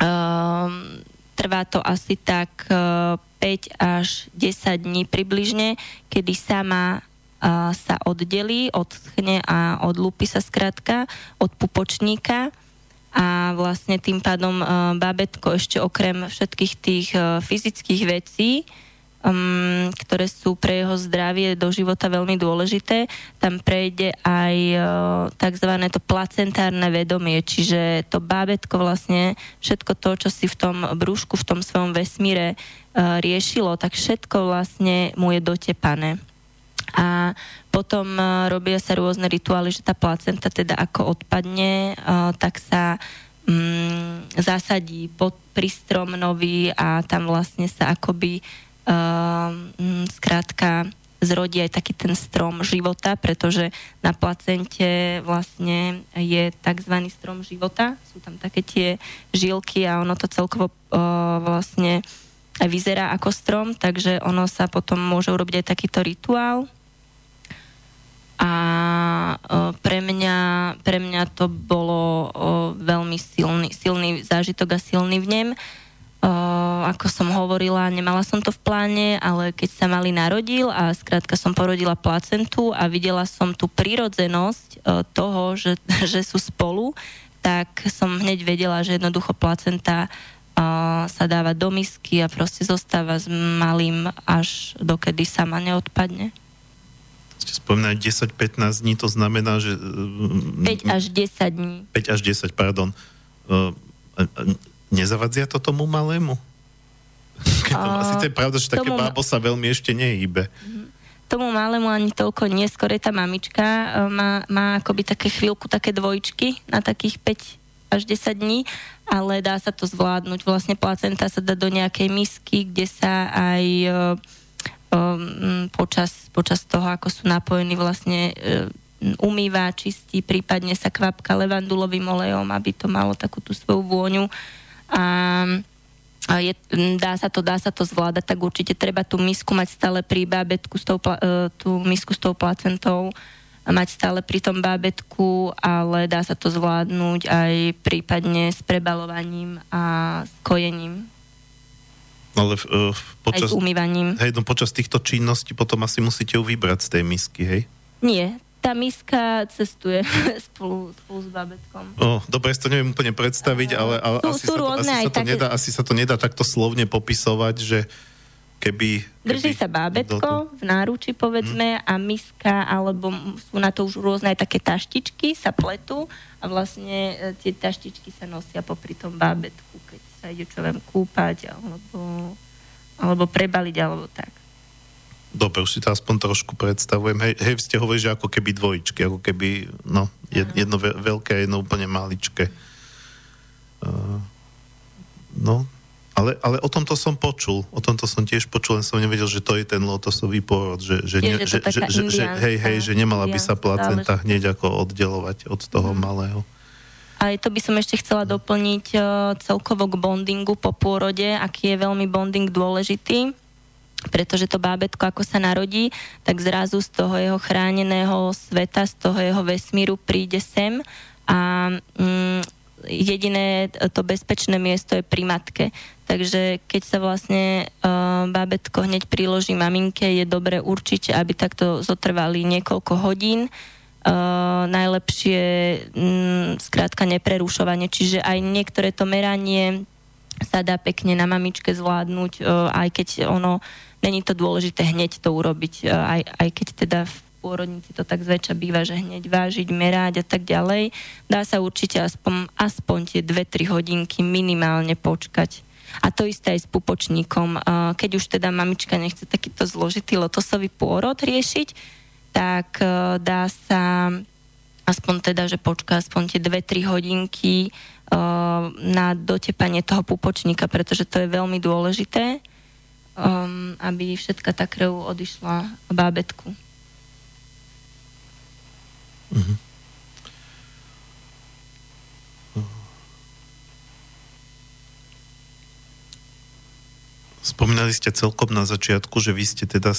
Um, trvá to asi tak uh, e, 5 až 10 dní približne, kedy sama uh, sa oddelí, odschne a odlúpi sa skrátka od pupočníka. A vlastne tým pádom uh, bábetko ešte okrem všetkých tých fyzických vecí um, ktoré sú pre jeho zdravie do života veľmi dôležité. Tam prejde aj uh, tzv. to placentárne vedomie, čiže to bábetko vlastne všetko to, čo si v tom brúšku, v tom svojom vesmíre uh, riešilo, tak všetko vlastne mu je dotepané. A potom uh, robia sa rôzne rituály, že tá placenta teda ako odpadne, uh, tak sa um, zasadí pod prístrom nový a tam vlastne sa akoby uh, skrátka zrodí aj taký ten strom života, pretože na placente vlastne je tzv. strom života. Sú tam také tie žilky a ono to celkovo uh, vlastne aj vyzerá ako strom, takže ono sa potom môže urobiť aj takýto rituál. A uh, pre mňa, pre mňa to bolo uh, veľmi silný, silný zážitok a silný vnem. Uh, ako som hovorila, nemala som to v pláne, ale keď sa mali narodil a skrátka som porodila placentu a videla som tú prirodzenosť toho, že, [laughs] že sú spolu, tak som hneď vedela, že jednoducho placenta sa dáva do misky a proste zostáva s malým až dokedy sama neodpadne. Ste spomínali 10-15 dní, to znamená, že... 5 až 10 dní. 5 až 10, pardon. Nezavadzia to tomu malému? Uh, Sice je pravda, že také tomu... bábo sa veľmi ešte nehybe. Mhm. Tomu malému ani toľko je tá mamička. E, má, má akoby také chvíľku, také dvojčky na takých 5 až 10 dní, ale dá sa to zvládnuť. Vlastne placenta sa dá do nejakej misky, kde sa aj um, počas, počas toho, ako sú napojení vlastne umýva, čistí, prípadne sa kvapka levandulovým olejom, aby to malo takú tú svoju vôňu a a je, dá sa to, dá sa to zvládať, tak určite treba tú misku mať stále pri bábetku, s tou, e, tú misku s tou placentou mať stále pri tom bábetku, ale dá sa to zvládnuť aj prípadne s prebalovaním a s kojením. Ale uh, počas, aj s umývaním. Hej, no počas týchto činností potom asi musíte ju vybrať z tej misky, hej? Nie, tá miska cestuje [laughs] spolu, spolu s babetkom. Oh, dobre, to neviem úplne predstaviť, ale, ale sú, asi, sú sa to, asi, sa to také... nedá, asi sa to nedá takto slovne popisovať, že keby... Drží sa bábetko v náruči, povedzme, hmm. a miska, alebo sú na to už rôzne aj také taštičky, sa pletú a vlastne e, tie taštičky sa nosia popri tom bábetku, keď sa ide čo viem kúpať, alebo, alebo prebaliť, alebo tak. Dobre, už si to aspoň trošku predstavujem. Hej, hej ste hovorili, že ako keby dvojičky, ako keby, no, jedno veľké a jedno úplne maličké. Uh, no, ale, ale o tomto som počul, o tomto som tiež počul, len som nevedel, že to je ten lotosový porod, že, že, ne, že, že, že, že, hej, hej, že nemala by sa placenta hneď ako oddelovať od toho mm. malého. Aj to by som ešte chcela doplniť uh, celkovo k bondingu po pôrode, aký je veľmi bonding dôležitý pretože to bábetko, ako sa narodí, tak zrazu z toho jeho chráneného sveta, z toho jeho vesmíru príde sem a mm, jediné to bezpečné miesto je pri matke. Takže keď sa vlastne uh, bábetko hneď priloží maminke, je dobre určite, aby takto zotrvali niekoľko hodín. Uh, najlepšie um, skrátka neprerušovanie, čiže aj niektoré to meranie sa dá pekne na mamičke zvládnuť, uh, aj keď ono není to dôležité hneď to urobiť, uh, aj, aj keď teda v pôrodnici to tak zväčša býva, že hneď vážiť, merať a tak ďalej. Dá sa určite aspoň, aspoň tie 2-3 hodinky minimálne počkať. A to isté aj s pupočníkom. Keď už teda mamička nechce takýto zložitý lotosový pôrod riešiť, tak e, dá sa aspoň teda, že počká aspoň tie 2-3 hodinky e, na dotepanie toho pupočníka, pretože to je veľmi dôležité, um, aby všetka tá krv odišla bábetku. Mm-hmm. Spomínali ste celkom na začiatku, že vy ste teda,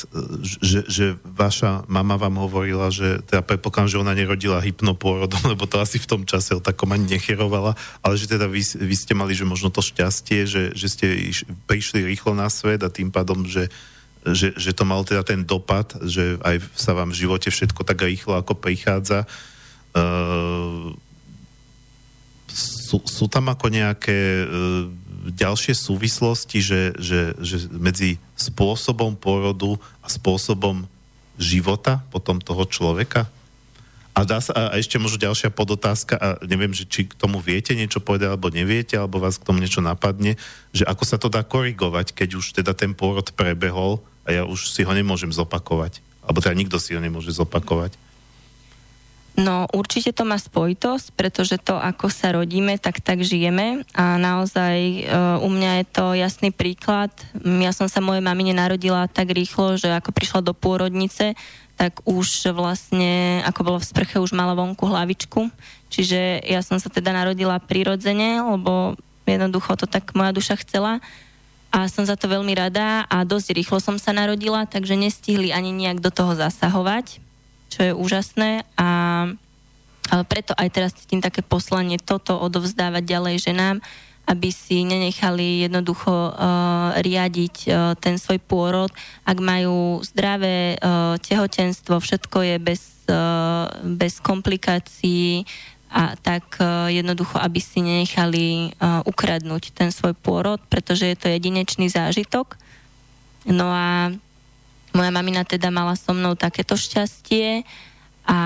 že, že vaša mama vám hovorila, že teda predpokladám, že ona nerodila hypnopôrodom, [laughs] lebo to asi v tom čase o takom ani nechyrovala, ale že teda vy, vy ste mali, že možno to šťastie, že, že ste iš, prišli rýchlo na svet a tým pádom, že, že, že to mal teda ten dopad, že aj sa vám v živote všetko tak rýchlo ako prichádza. Uh, sú, sú tam ako nejaké uh, ďalšie súvislosti, že, že, že medzi spôsobom pôrodu a spôsobom života potom toho človeka? A, dá sa, a ešte možno ďalšia podotázka, a neviem, že či k tomu viete niečo povedať, alebo neviete, alebo vás k tomu niečo napadne, že ako sa to dá korigovať, keď už teda ten pôrod prebehol a ja už si ho nemôžem zopakovať. Alebo teda nikto si ho nemôže zopakovať. No určite to má spojitosť, pretože to, ako sa rodíme, tak tak žijeme a naozaj e, u mňa je to jasný príklad. Ja som sa mojej mamine narodila tak rýchlo, že ako prišla do pôrodnice, tak už vlastne, ako bolo v sprche, už mala vonku hlavičku. Čiže ja som sa teda narodila prirodzene, lebo jednoducho to tak moja duša chcela a som za to veľmi rada a dosť rýchlo som sa narodila, takže nestihli ani nejak do toho zasahovať čo je úžasné a preto aj teraz cítim také poslanie toto odovzdávať ďalej ženám, aby si nenechali jednoducho uh, riadiť uh, ten svoj pôrod. Ak majú zdravé uh, tehotenstvo, všetko je bez, uh, bez komplikácií, a tak uh, jednoducho, aby si nenechali uh, ukradnúť ten svoj pôrod, pretože je to jedinečný zážitok. No a moja mamina teda mala so mnou takéto šťastie a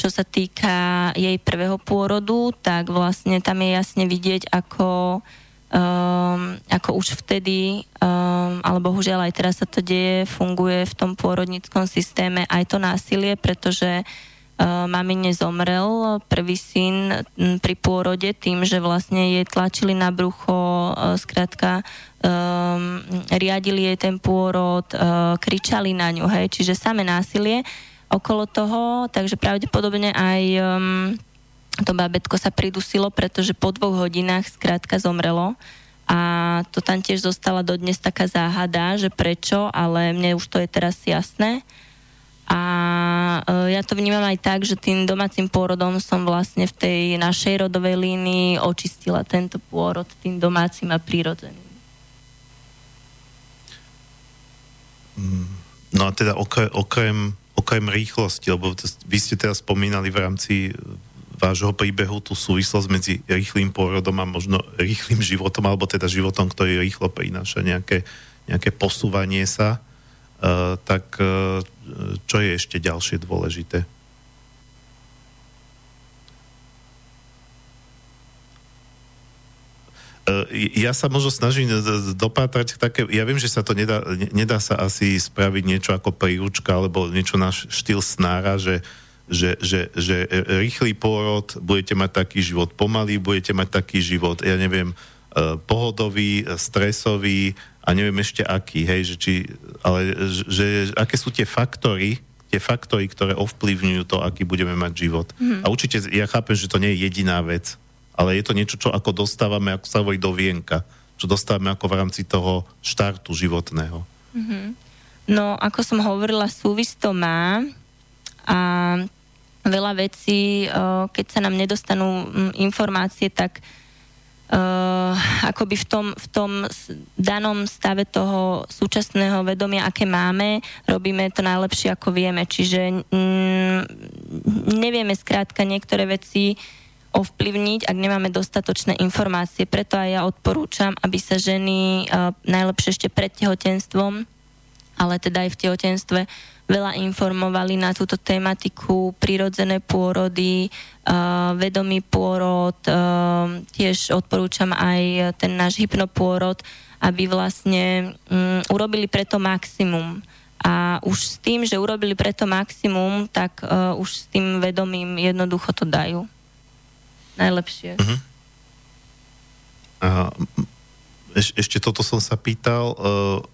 čo sa týka jej prvého pôrodu, tak vlastne tam je jasne vidieť, ako, um, ako už vtedy, um, ale bohužiaľ aj teraz sa to deje, funguje v tom pôrodníckom systéme aj to násilie, pretože uh, mamine zomrel. Prvý syn pri pôrode tým, že vlastne jej tlačili na brucho, uh, skrátka um, riadili jej ten pôrod, uh, kričali na ňu, hej, čiže samé násilie okolo toho, takže pravdepodobne aj um, to babetko sa pridusilo, pretože po dvoch hodinách skrátka zomrelo. A to tam tiež zostala dodnes taká záhada, že prečo, ale mne už to je teraz jasné. A uh, ja to vnímam aj tak, že tým domácim pôrodom som vlastne v tej našej rodovej línii očistila tento pôrod tým domácim a prírodzeným. Mm. No a teda okrem, okrem, okrem rýchlosti, lebo vy ste teraz spomínali v rámci vášho príbehu tú súvislosť medzi rýchlým pôrodom a možno rýchlým [laughs] životom, alebo teda životom, ktorý rýchlo prináša nejaké, nejaké posúvanie sa, uh, tak uh, čo je ešte ďalšie dôležité? E, ja sa možno snažím dopátrať také, ja viem, že sa to nedá, nedá sa asi spraviť niečo ako príručka alebo niečo na štýl snára, že, že, že, že rýchly pôrod, budete mať taký život pomalý, budete mať taký život, ja neviem, e, pohodový, stresový a neviem ešte aký, hej, že či, ale že, aké sú tie faktory, tie faktory, ktoré ovplyvňujú to, aký budeme mať život. Mm. A určite ja chápem, že to nie je jediná vec, ale je to niečo, čo ako dostávame, ako sa hovorí do vienka, čo dostávame ako v rámci toho štartu životného. Mm-hmm. No, ako som hovorila, súvis to má a veľa vecí, keď sa nám nedostanú informácie, tak uh, akoby v tom, v tom danom stave toho súčasného vedomia, aké máme, robíme to najlepšie, ako vieme. Čiže mm, nevieme skrátka niektoré veci ovplyvniť, ak nemáme dostatočné informácie. Preto aj ja odporúčam, aby sa ženy uh, najlepšie ešte pred tehotenstvom, ale teda aj v tehotenstve veľa informovali na túto tematiku, prirodzené pôrody, uh, vedomý pôrod, uh, tiež odporúčam aj ten náš hypnopôrod, aby vlastne um, urobili preto maximum. A už s tým, že urobili preto maximum, tak uh, už s tým vedomím jednoducho to dajú najlepšie. Uh-huh. A eš, ešte toto som sa pýtal, uh,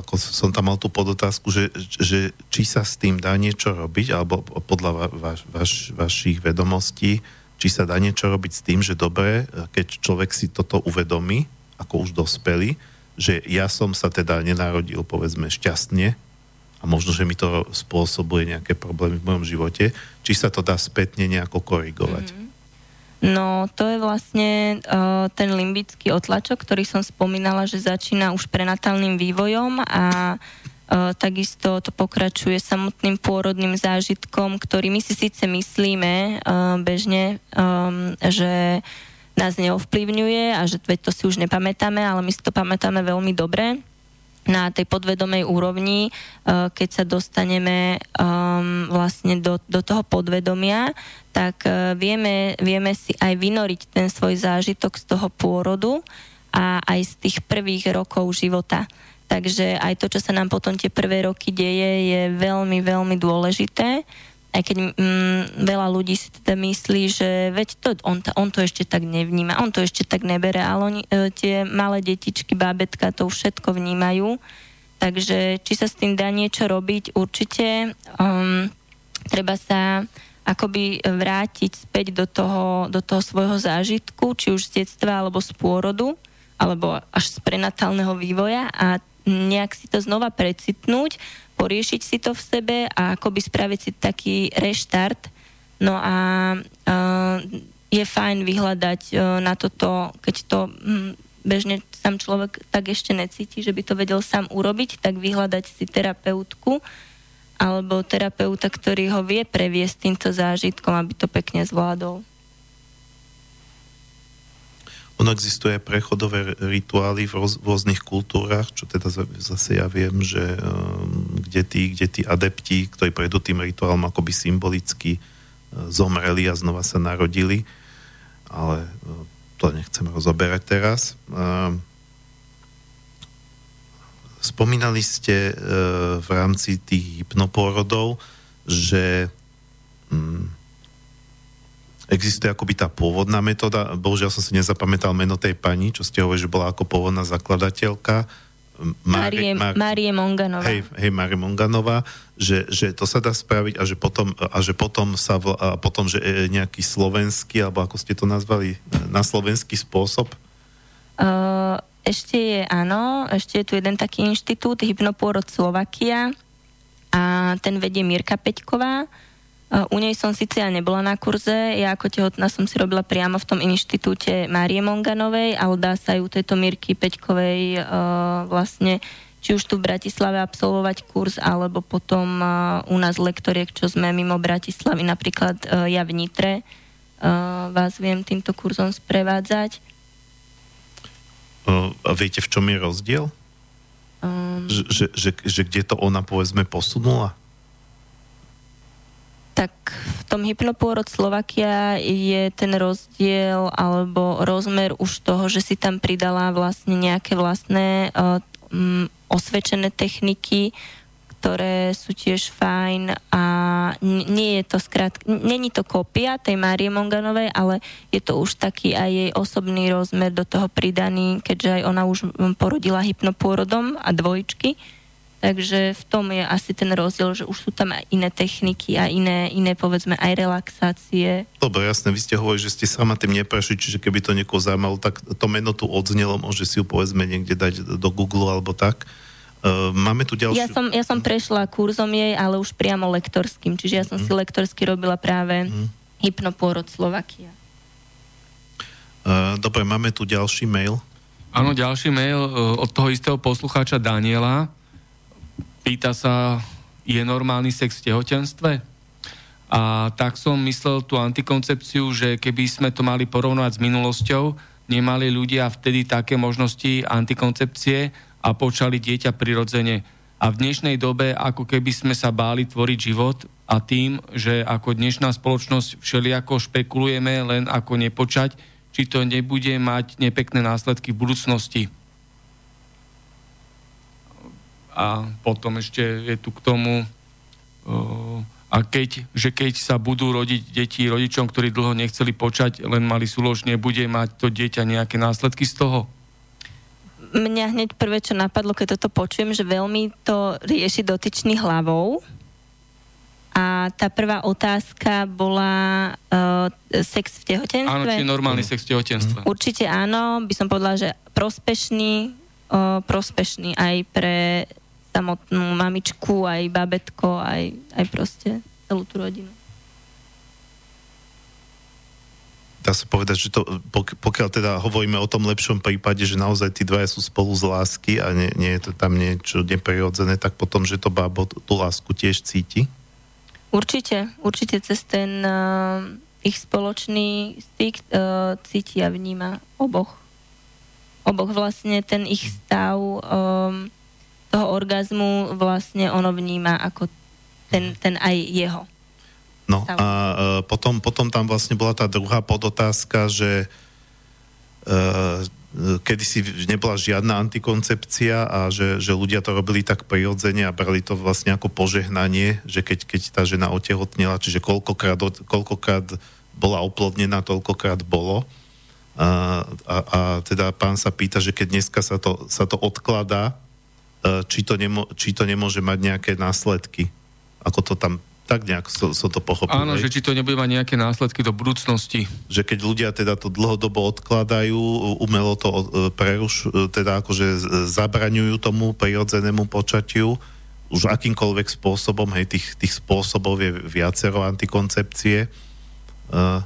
ako som tam mal tú podotázku, že, že či sa s tým dá niečo robiť, alebo podľa vaš, vaš, vašich vedomostí, či sa dá niečo robiť s tým, že dobre, keď človek si toto uvedomí, ako už dospelý, že ja som sa teda nenarodil, povedzme, šťastne a možno, že mi to spôsobuje nejaké problémy v mojom živote, či sa to dá spätne nejako korigovať. Mm-hmm. No to je vlastne uh, ten limbický otlačok, ktorý som spomínala, že začína už prenatálnym vývojom a uh, takisto to pokračuje samotným pôrodným zážitkom, ktorý my si síce myslíme uh, bežne, um, že nás neovplyvňuje a že to si už nepamätáme, ale my si to pamätáme veľmi dobre na tej podvedomej úrovni, uh, keď sa dostaneme vlastne do, do toho podvedomia, tak uh, vieme, vieme si aj vynoriť ten svoj zážitok z toho pôrodu a aj z tých prvých rokov života. Takže aj to, čo sa nám potom tie prvé roky deje, je veľmi, veľmi dôležité aj keď mm, veľa ľudí si teda myslí, že veď to, on, on to ešte tak nevníma, on to ešte tak nebere, ale oni, e, tie malé detičky, bábetka to všetko vnímajú. Takže či sa s tým dá niečo robiť, určite um, treba sa akoby vrátiť späť do toho, do toho svojho zážitku, či už z detstva, alebo z pôrodu, alebo až z prenatálneho vývoja a nejak si to znova precitnúť, poriešiť si to v sebe a akoby spraviť si taký reštart. No a uh, je fajn vyhľadať uh, na toto, keď to hm, bežne sám človek tak ešte necíti, že by to vedel sám urobiť, tak vyhľadať si terapeutku alebo terapeuta, ktorý ho vie previesť týmto zážitkom, aby to pekne zvládol. Ono existuje prechodové rituály v roz, v rôznych kultúrach, čo teda zase ja viem, že um, kde, tí, kde tí adepti, ktorí prejdú tým rituálom akoby symbolicky uh, zomreli a znova sa narodili, ale uh, to nechcem rozoberať teraz. Uh, spomínali ste uh, v rámci tých hypnopôrodov, že um, existuje akoby tá pôvodná metóda, bohužiaľ som si nezapamätal meno tej pani, čo ste hovorili, že bola ako pôvodná zakladateľka. Márie, Márie Monganová. Hej, hej Márie Monganová, že, že to sa dá spraviť a že potom, a že potom sa vl, a potom, že e, nejaký slovenský, alebo ako ste to nazvali, na slovenský spôsob? Uh, ešte je, áno, ešte je tu jeden taký inštitút, Hypnopôrod Slovakia a ten vedie Mirka Peťková u nej som síce ja nebola na kurze, ja ako tehotná som si robila priamo v tom inštitúte Márie Monganovej, ale dá sa ju tejto Mirky Peťkovej uh, vlastne či už tu v Bratislave absolvovať kurz, alebo potom uh, u nás lektoriek, čo sme mimo Bratislavy, napríklad uh, ja v Nitre, uh, vás viem týmto kurzom sprevádzať. A viete, v čom je rozdiel? Um, že, že, že, že kde to ona, povedzme, posunula? Tak v tom hypnopôrod Slovakia je ten rozdiel alebo rozmer už toho, že si tam pridala vlastne nejaké vlastné um, osvedčené techniky, ktoré sú tiež fajn a nie je to skrát, není to kopia tej Márie Monganovej, ale je to už taký aj jej osobný rozmer do toho pridaný, keďže aj ona už porodila hypnopôrodom a dvojčky, Takže v tom je asi ten rozdiel, že už sú tam aj iné techniky a iné, iné povedzme aj relaxácie. Dobre, jasné, vy ste hovorili, že ste sama tým neprešli, čiže keby to niekoho zaujímalo, tak to meno tu odznelo, môže si ju povedzme niekde dať do Google alebo tak. Uh, máme tu ďalšiu... Ja som, ja som prešla kurzom jej, ale už priamo lektorským, čiže ja som mm. si lektorsky robila práve mm. hypnopôrod Slovakia. Uh, dobre, máme tu ďalší mail. Áno, ďalší mail uh, od toho istého poslucháča Daniela Pýta sa, je normálny sex v tehotenstve? A tak som myslel tú antikoncepciu, že keby sme to mali porovnať s minulosťou, nemali ľudia vtedy také možnosti antikoncepcie a počali dieťa prirodzene. A v dnešnej dobe, ako keby sme sa báli tvoriť život a tým, že ako dnešná spoločnosť všelijako špekulujeme len ako nepočať, či to nebude mať nepekné následky v budúcnosti a potom ešte je tu k tomu a keď, že keď sa budú rodiť deti rodičom, ktorí dlho nechceli počať, len mali súlož, nebude mať to dieťa nejaké následky z toho? Mňa hneď prvé, čo napadlo, keď toto počujem, že veľmi to rieši dotyčný hlavou. A tá prvá otázka bola uh, sex v tehotenstve. Áno, či normálny sex v tehotenstve. Určite áno, by som povedala, že prospešný, uh, prospešný aj pre samotnú mamičku, aj babetko, aj, aj proste celú tú rodinu. Dá sa povedať, že to, pokiaľ teda hovoríme o tom lepšom prípade, že naozaj tí dvaja sú spolu z lásky a nie, nie je to tam niečo neprirodzené, tak potom, že to bábo tú lásku tiež cíti? Určite, určite cez ten uh, ich spoločný styk uh, cíti a vníma oboch. Oboch vlastne ten ich stav um, toho orgazmu vlastne ono vníma ako ten, ten aj jeho. No a uh, potom, potom tam vlastne bola tá druhá podotázka, že uh, kedy si nebola žiadna antikoncepcia a že, že ľudia to robili tak prirodzene a brali to vlastne ako požehnanie, že keď, keď tá žena otehotnila, čiže koľkokrát, koľkokrát bola oplodnená, toľkokrát bolo. A, a, a teda pán sa pýta, že keď dneska sa to, sa to odkladá, E, či to, nemo, či to nemôže mať nejaké následky. Ako to tam tak nejak som, som to pochopil. Áno, že či to nebude mať nejaké následky do budúcnosti. Že keď ľudia teda to dlhodobo odkladajú, umelo to e, preruš, e, teda akože zabraňujú tomu prirodzenému počatiu, už akýmkoľvek spôsobom, hej, tých, tých spôsobov je viacero antikoncepcie, uh,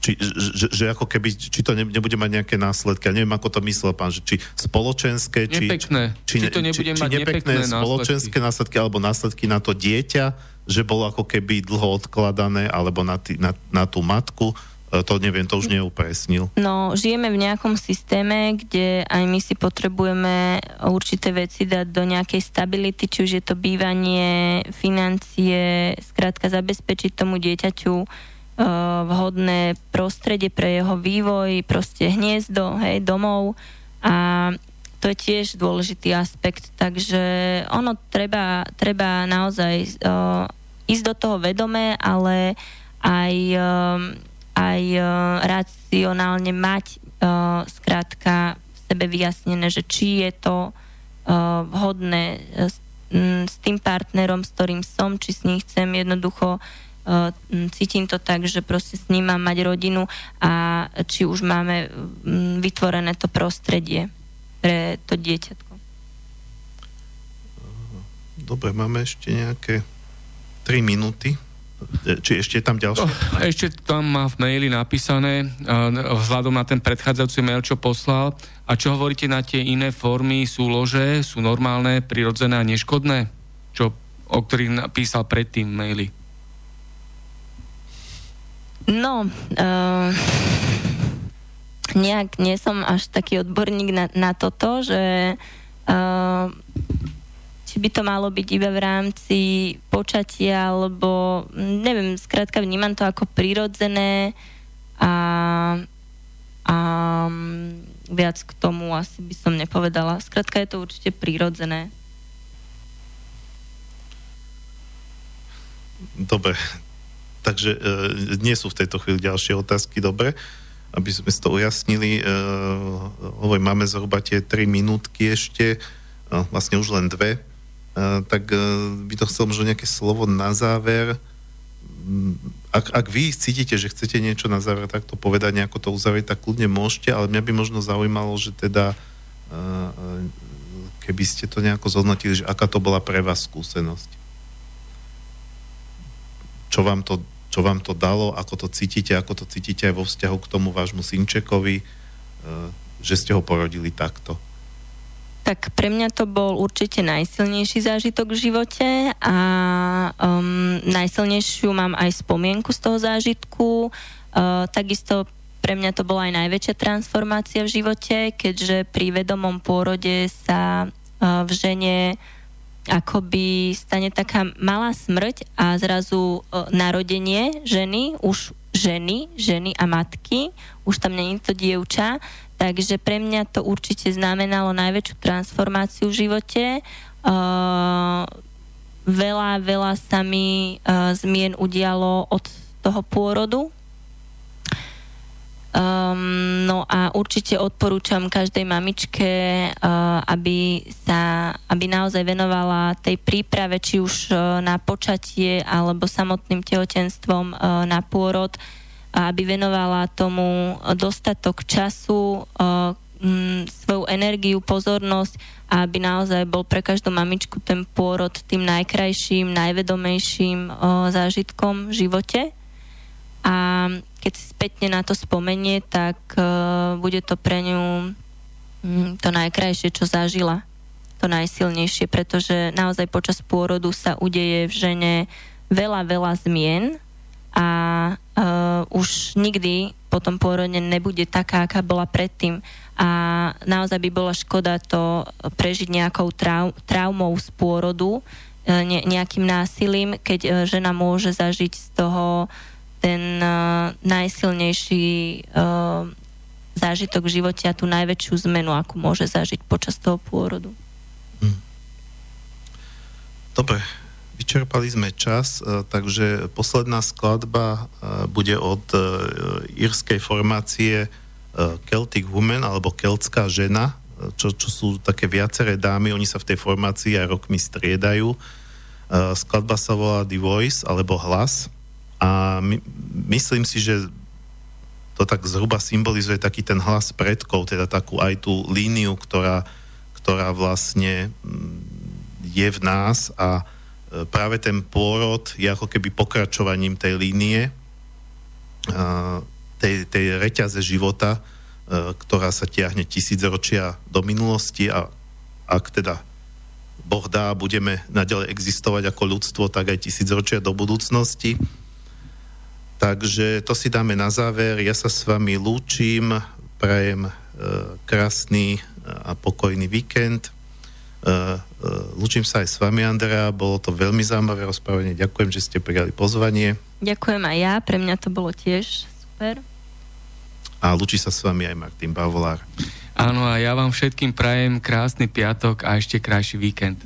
či, že, že ako keby, či to nebude mať nejaké následky. Ja neviem, ako to myslel pán, že či spoločenské, či, nepekné. či, či, to nebude či, mať či nepekné, nepekné spoločenské následky. následky, alebo následky na to dieťa, že bolo ako keby dlho odkladané, alebo na, tý, na, na tú matku, e, to neviem, to už neupresnil. No, žijeme v nejakom systéme, kde aj my si potrebujeme určité veci dať do nejakej stability, či už je to bývanie, financie, skrátka zabezpečiť tomu dieťaťu vhodné prostredie pre jeho vývoj, proste hniezdo, hej, domov. A to je tiež dôležitý aspekt, takže ono treba, treba naozaj uh, ísť do toho vedomé, ale aj, uh, aj uh, racionálne mať uh, skrátka v sebe vyjasnené, že či je to uh, vhodné s, m, s tým partnerom, s ktorým som, či s ním chcem jednoducho uh, cítim to tak, že proste s ním mám mať rodinu a či už máme vytvorené to prostredie pre to dieťatko. Dobre, máme ešte nejaké 3 minúty. Či ešte je tam ďalšie? No, ešte tam má v maili napísané, vzhľadom na ten predchádzajúci mail, čo poslal. A čo hovoríte na tie iné formy? Sú lože, sú normálne, prirodzené a neškodné? Čo, o ktorých napísal predtým maily? No, uh, nejak nie som až taký odborník na, na toto, že uh, či by to malo byť iba v rámci počatia, alebo neviem, skrátka vnímam to ako prirodzené a, a viac k tomu asi by som nepovedala. Skrátka je to určite prirodzené. Dobre, takže e, nie sú v tejto chvíli ďalšie otázky, dobre, aby sme si to ujasnili. E, hovorím, máme zhruba tie 3 minútky ešte, e, vlastne už len dve tak e, by to chcel možno nejaké slovo na záver. Mm, ak, ak vy cítite, že chcete niečo na záver takto povedať, nejako to uzavrieť, tak kľudne môžete, ale mňa by možno zaujímalo, že teda e, e, keby ste to nejako zhodnotili, že aká to bola pre vás skúsenosť. Čo vám to, čo vám to dalo, ako to cítite, ako to cítite aj vo vzťahu k tomu vášmu synčekovi, že ste ho porodili takto. Tak pre mňa to bol určite najsilnejší zážitok v živote a um, najsilnejšiu mám aj spomienku z toho zážitku. Uh, takisto pre mňa to bola aj najväčšia transformácia v živote, keďže pri vedomom pôrode sa uh, v žene akoby stane taká malá smrť a zrazu uh, narodenie ženy, už ženy, ženy a matky, už tam není to dievča, Takže pre mňa to určite znamenalo najväčšiu transformáciu v živote. Uh, veľa, veľa sa mi uh, zmien udialo od toho pôrodu. Um, no a určite odporúčam každej mamičke, uh, aby sa, aby naozaj venovala tej príprave, či už uh, na počatie alebo samotným tehotenstvom uh, na pôrod, aby venovala tomu dostatok času, mm, svoju energiu, pozornosť aby naozaj bol pre každú mamičku ten pôrod tým najkrajším, najvedomejším zážitkom v živote. A keď si spätne na to spomenie, tak bude to pre ňu mm, to najkrajšie, čo zažila. To najsilnejšie, pretože naozaj počas pôrodu sa udeje v žene veľa, veľa zmien a uh, už nikdy po tom pôrode nebude taká, aká bola predtým. A naozaj by bola škoda to prežiť nejakou trau- traumou z pôrodu, uh, ne- nejakým násilím, keď uh, žena môže zažiť z toho ten uh, najsilnejší uh, zážitok v živote a tú najväčšiu zmenu, akú môže zažiť počas toho pôrodu. Hm. Dobre, Vyčerpali sme čas, e, takže posledná skladba bude od írskej formácie Celtic Woman alebo Keltská žena, čo, čo sú také viaceré dámy, oni sa v tej formácii aj rokmi striedajú. Skladba sa volá The Voice alebo Hlas a my, myslím si, že to tak zhruba symbolizuje taký ten hlas predkov, teda takú aj tú líniu, ktorá, ktorá vlastne mm, je v nás a E, práve ten pôrod je ako keby pokračovaním tej línie, e, tej, tej reťaze života, e, ktorá sa tiahne tisícročia do minulosti a ak teda Boh dá, budeme naďalej existovať ako ľudstvo, tak aj tisícročia do budúcnosti. Takže to si dáme na záver. Ja sa s vami lúčim, prajem krásny a pokojný víkend Uh, uh, Lúčim sa aj s vami, Andrea, bolo to veľmi zaujímavé rozprávanie. Ďakujem, že ste prijali pozvanie. Ďakujem aj ja, pre mňa to bolo tiež super. A lúči sa s vami aj Martin Bavolár. Áno, a ja vám všetkým prajem krásny piatok a ešte krajší víkend.